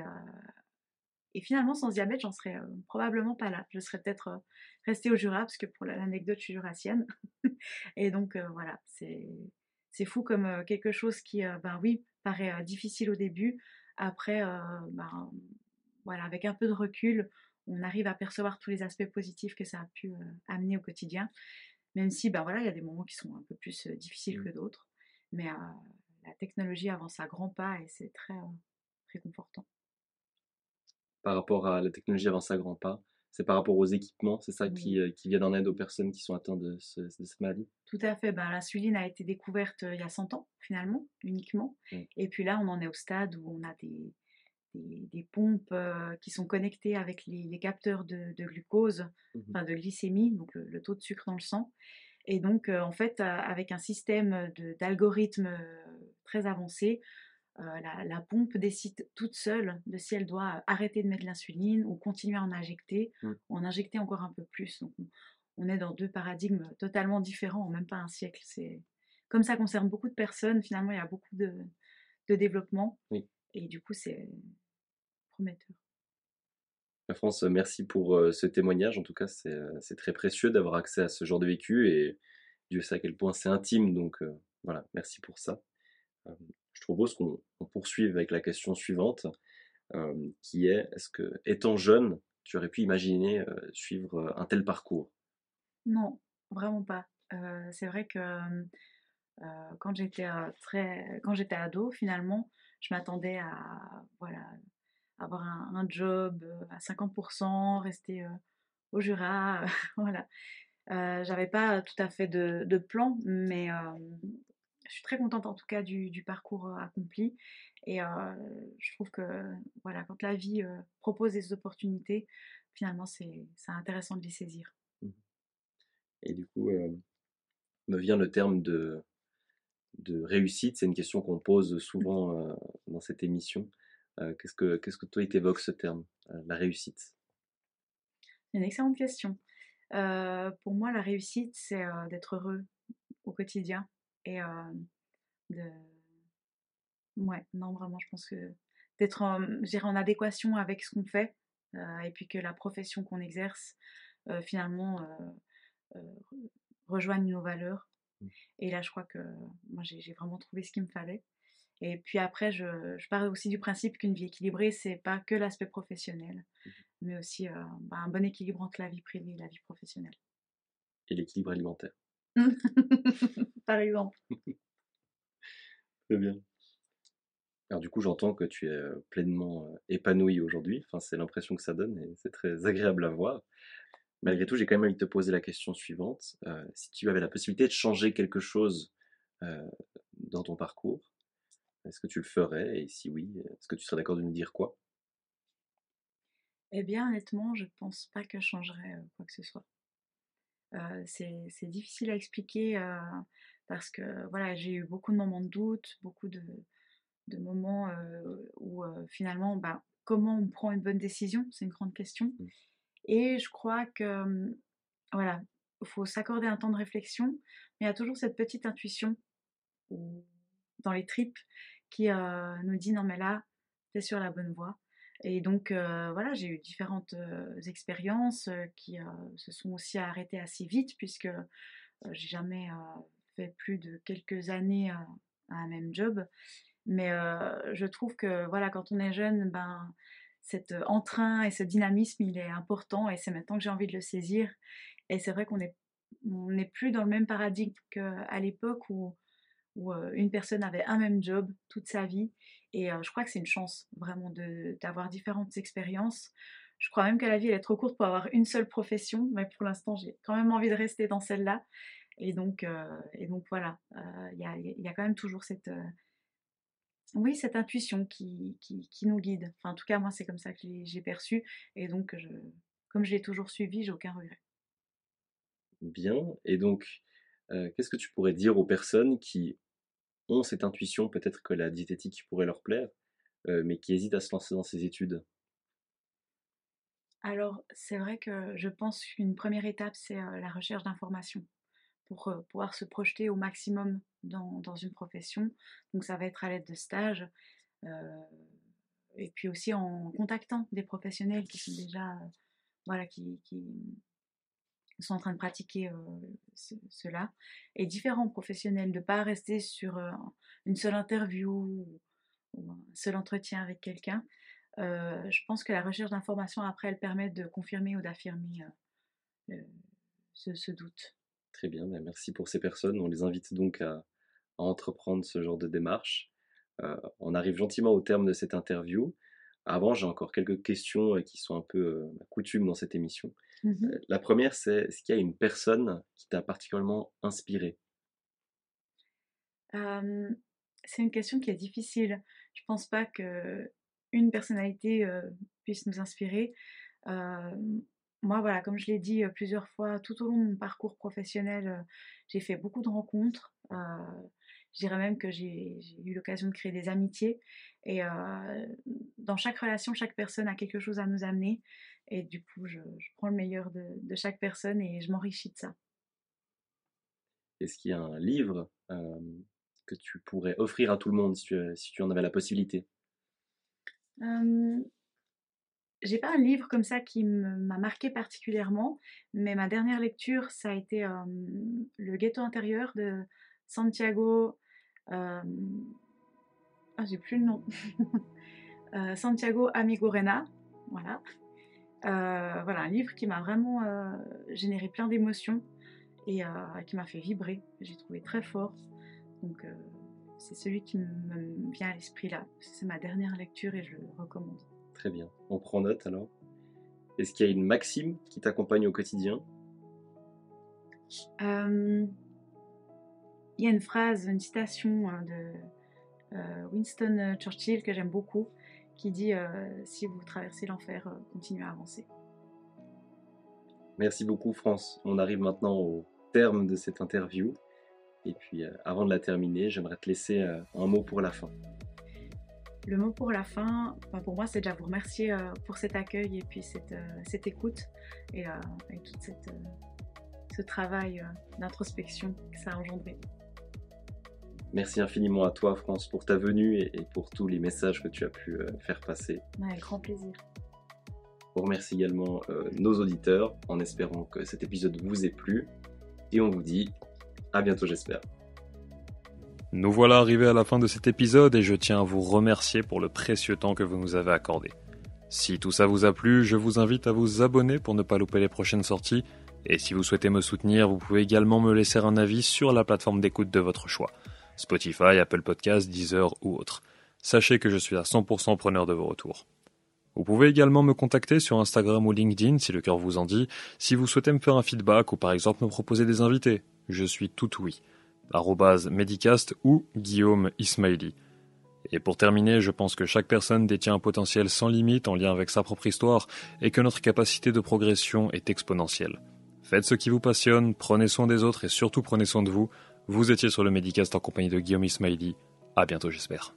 et finalement, sans diabète, j'en serais probablement pas là. Je serais peut-être restée au Jura, parce que pour l'anecdote, je suis jurassienne. *laughs* et donc, voilà, c'est fou comme quelque chose qui, ben oui, paraît difficile au début. Après, ben, voilà, avec un peu de recul, on arrive à percevoir tous les aspects positifs que ça a pu amener au quotidien. Même si, ben voilà, il y a des moments qui sont un peu plus difficiles mmh. que d'autres. Mais la technologie avance à grands pas et c'est très réconfortant par rapport à la technologie avancée à grands pas c'est par rapport aux équipements, c'est ça qui, euh, qui, vient en aide aux personnes qui sont atteintes de, cette maladie? Tout à fait. Ben, l'insuline a été découverte il y a 100 ans, finalement, uniquement. Et puis là, on en est au stade où on a des, des, pompes euh, qui sont connectées avec les, capteurs de, glucose, mmh enfin de glycémie, donc le, taux de sucre dans le sang. Et donc, en fait, avec un système d'algorithmes très avancé, euh, la, pompe décide toute seule de si elle doit arrêter de mettre l'insuline ou continuer à en injecter, mmh. ou en injecter encore un peu plus. Donc, on est dans deux paradigmes totalement différents en même pas un siècle. C'est comme ça concerne beaucoup de personnes. Finalement, il y a beaucoup de, développement. Et du coup, c'est prometteur. La France, merci pour euh, ce témoignage. En tout cas, euh, c'est très précieux d'avoir accès à ce genre de vécu et Dieu sait à quel point c'est intime. Donc voilà, merci pour ça je propose qu'on poursuive avec la question suivante, qui est est-ce que, étant jeune, tu aurais pu imaginer suivre un tel parcours? Non, vraiment pas. c'est vrai que quand j'étais très, quand j'étais ado, finalement, je m'attendais à voilà avoir un, job à 50%, rester au Jura, *laughs* voilà. J'avais pas tout à fait de, de plan, mais je suis très contente en tout cas du, parcours accompli. Et euh, je trouve que voilà, quand la vie euh, propose des opportunités, finalement, c'est intéressant de les saisir. Mmh. Et du coup, me vient le terme de, de réussite. C'est une question qu'on pose souvent dans cette émission. Qu'est-ce que qu'est-ce que toi, il t'évoque ce terme, la réussite? Une excellente question. pour moi, la réussite, c'est d'être heureux au quotidien, et de... Ouais, non, vraiment, je pense que d'être en, en adéquation avec ce qu'on fait, et puis que la profession qu'on exerce, finalement, rejoigne nos valeurs. Mmh. Et là, je crois que moi, j'ai vraiment trouvé ce qu'il me fallait. Et puis après, je, je pars aussi du principe qu'une vie équilibrée, c'est pas que l'aspect professionnel, mmh mais aussi bah, un bon équilibre entre la vie privée et la vie professionnelle. Et l'équilibre alimentaire. *laughs* Par exemple. *laughs* Très bien. Alors du coup, j'entends que tu es pleinement épanoui aujourd'hui. Enfin, c'est l'impression que ça donne et c'est très agréable à voir. Malgré tout, j'ai quand même envie de te poser la question suivante. si tu avais la possibilité de changer quelque chose dans ton parcours, est-ce que tu le ferais? Et si oui, est-ce que tu serais d'accord de nous dire quoi? Eh bien, honnêtement, je pense pas que je changerais quoi que ce soit c'est difficile à expliquer parce que voilà, j'ai eu beaucoup de moments de doute, beaucoup de, de moments où finalement, bah, comment on prend une bonne décision, c'est une grande question. Mmh. Et je crois que mmh, voilà, il faut s'accorder un temps de réflexion, mais il y a toujours cette petite intuition dans les tripes qui nous dit non mais là, tu es sur la bonne voie. Et donc, voilà, j'ai eu différentes expériences qui se sont aussi arrêtées assez vite, puisque j'ai jamais fait plus de quelques années à un même job. Mais je trouve que, voilà, quand on est jeune, ben, cet entrain et ce dynamisme, il est important, et c'est maintenant que j'ai envie de le saisir. Et c'est vrai qu'on est on n'est plus dans le même paradigme qu'à l'époque où, où une personne avait un même job toute sa vie. Et je crois que c'est une chance vraiment d'avoir différentes expériences. Je crois même que la vie elle est trop courte pour avoir une seule profession, mais pour l'instant j'ai quand même envie de rester dans celle-là. Et donc, et donc voilà, il y a, y, a, quand même toujours cette, oui, cette intuition qui, qui, nous guide. Enfin, en tout cas, moi, c'est comme ça que j'ai perçu. Et donc, comme je l'ai toujours suivi, j'ai aucun regret. Bien. Et donc, euh, qu'est-ce que tu pourrais dire aux personnes qui ont cette intuition, peut-être que la diététique pourrait leur plaire, euh, mais qui hésitent à se lancer dans ces études Alors, c'est vrai que je pense qu'une première étape, c'est euh, la recherche d'informations pour pouvoir se projeter au maximum dans, une profession. Donc ça va être à l'aide de stages et puis aussi en contactant des professionnels qui sont déjà, voilà, qui, sont en train de pratiquer cela. Et différents professionnels, de ne pas rester sur une seule interview ou, un seul entretien avec quelqu'un. je pense que la recherche d'informations, après, elle permet de confirmer ou d'affirmer ce, doute. Très bien, ben, merci pour ces personnes. On les invite donc à, entreprendre ce genre de démarche. Euh, on arrive gentiment au terme de cette interview. Avant, j'ai encore quelques questions euh, qui sont un peu euh, coutumes dans cette émission. Mmh la première, c'est est-ce qu'il y a une personne qui t'a particulièrement inspiré C'est une question qui est difficile. Je pense pas que une personnalité puisse nous inspirer moi, voilà, comme je l'ai dit plusieurs fois, tout au long de mon parcours professionnel, j'ai fait beaucoup de rencontres. je dirais même que j'ai eu l'occasion de créer des amitiés. Et dans chaque relation, chaque personne a quelque chose à nous amener. Et du coup, je, prends le meilleur de, chaque personne et je m'enrichis de ça. Est-ce qu'il y a un livre que tu pourrais offrir à tout le monde si tu, si tu en avais la possibilité? J'ai pas un livre comme ça qui m'a marqué particulièrement, mais ma dernière lecture, ça a été Le ghetto intérieur de Santiago. ah, j'ai plus le nom. *laughs* Euh, Santiago Amigorena. Voilà. Euh, voilà, un livre qui m'a vraiment euh, généré plein d'émotions et qui m'a fait vibrer. J'ai trouvé très fort. Donc, c'est celui qui me vient à l'esprit là. C'est ma dernière lecture et je le recommande. Très bien. On prend note alors. Est-ce qu'il y a une maxime qui t'accompagne au quotidien? Euh, Il y a une phrase, une citation hein, de euh, Winston Churchill que j'aime beaucoup, qui dit euh, Si vous traversez l'enfer, continuez à avancer. Merci beaucoup France. On arrive maintenant au terme de cette interview. Et puis avant de la terminer, j'aimerais te laisser un mot pour la fin. Le mot pour la fin, pour moi, c'est déjà vous remercier euh, pour cet accueil et puis cette, euh, écoute et, euh, tout ce travail d'introspection que ça a engendré. Merci infiniment à toi, France, pour ta venue et, pour tous les messages que tu as pu faire passer. Avec grand plaisir. On remercie également nos auditeurs en espérant que cet épisode vous ait plu. Et on vous dit à bientôt, j'espère. Nous voilà arrivés à la fin de cet épisode et je tiens à vous remercier pour le précieux temps que vous nous avez accordé. Si tout ça vous a plu, je vous invite à vous abonner pour ne pas louper les prochaines sorties. Et si vous souhaitez me soutenir, vous pouvez également me laisser un avis sur la plateforme d'écoute de votre choix. Spotify, Apple Podcasts, Deezer ou autre. Sachez que je suis à 100% preneur de vos retours. Vous pouvez également me contacter sur Instagram ou LinkedIn si le cœur vous en dit, si vous souhaitez me faire un feedback ou par exemple me proposer des invités. Je suis tout oui medicast ou Guillaume Ismaili. Et pour terminer, je pense que chaque personne détient un potentiel sans limite en lien avec sa propre histoire et que notre capacité de progression est exponentielle. Faites ce qui vous passionne, prenez soin des autres et surtout prenez soin de vous. Vous étiez sur le Medicast en compagnie de Guillaume Ismaili. À bientôt, j'espère.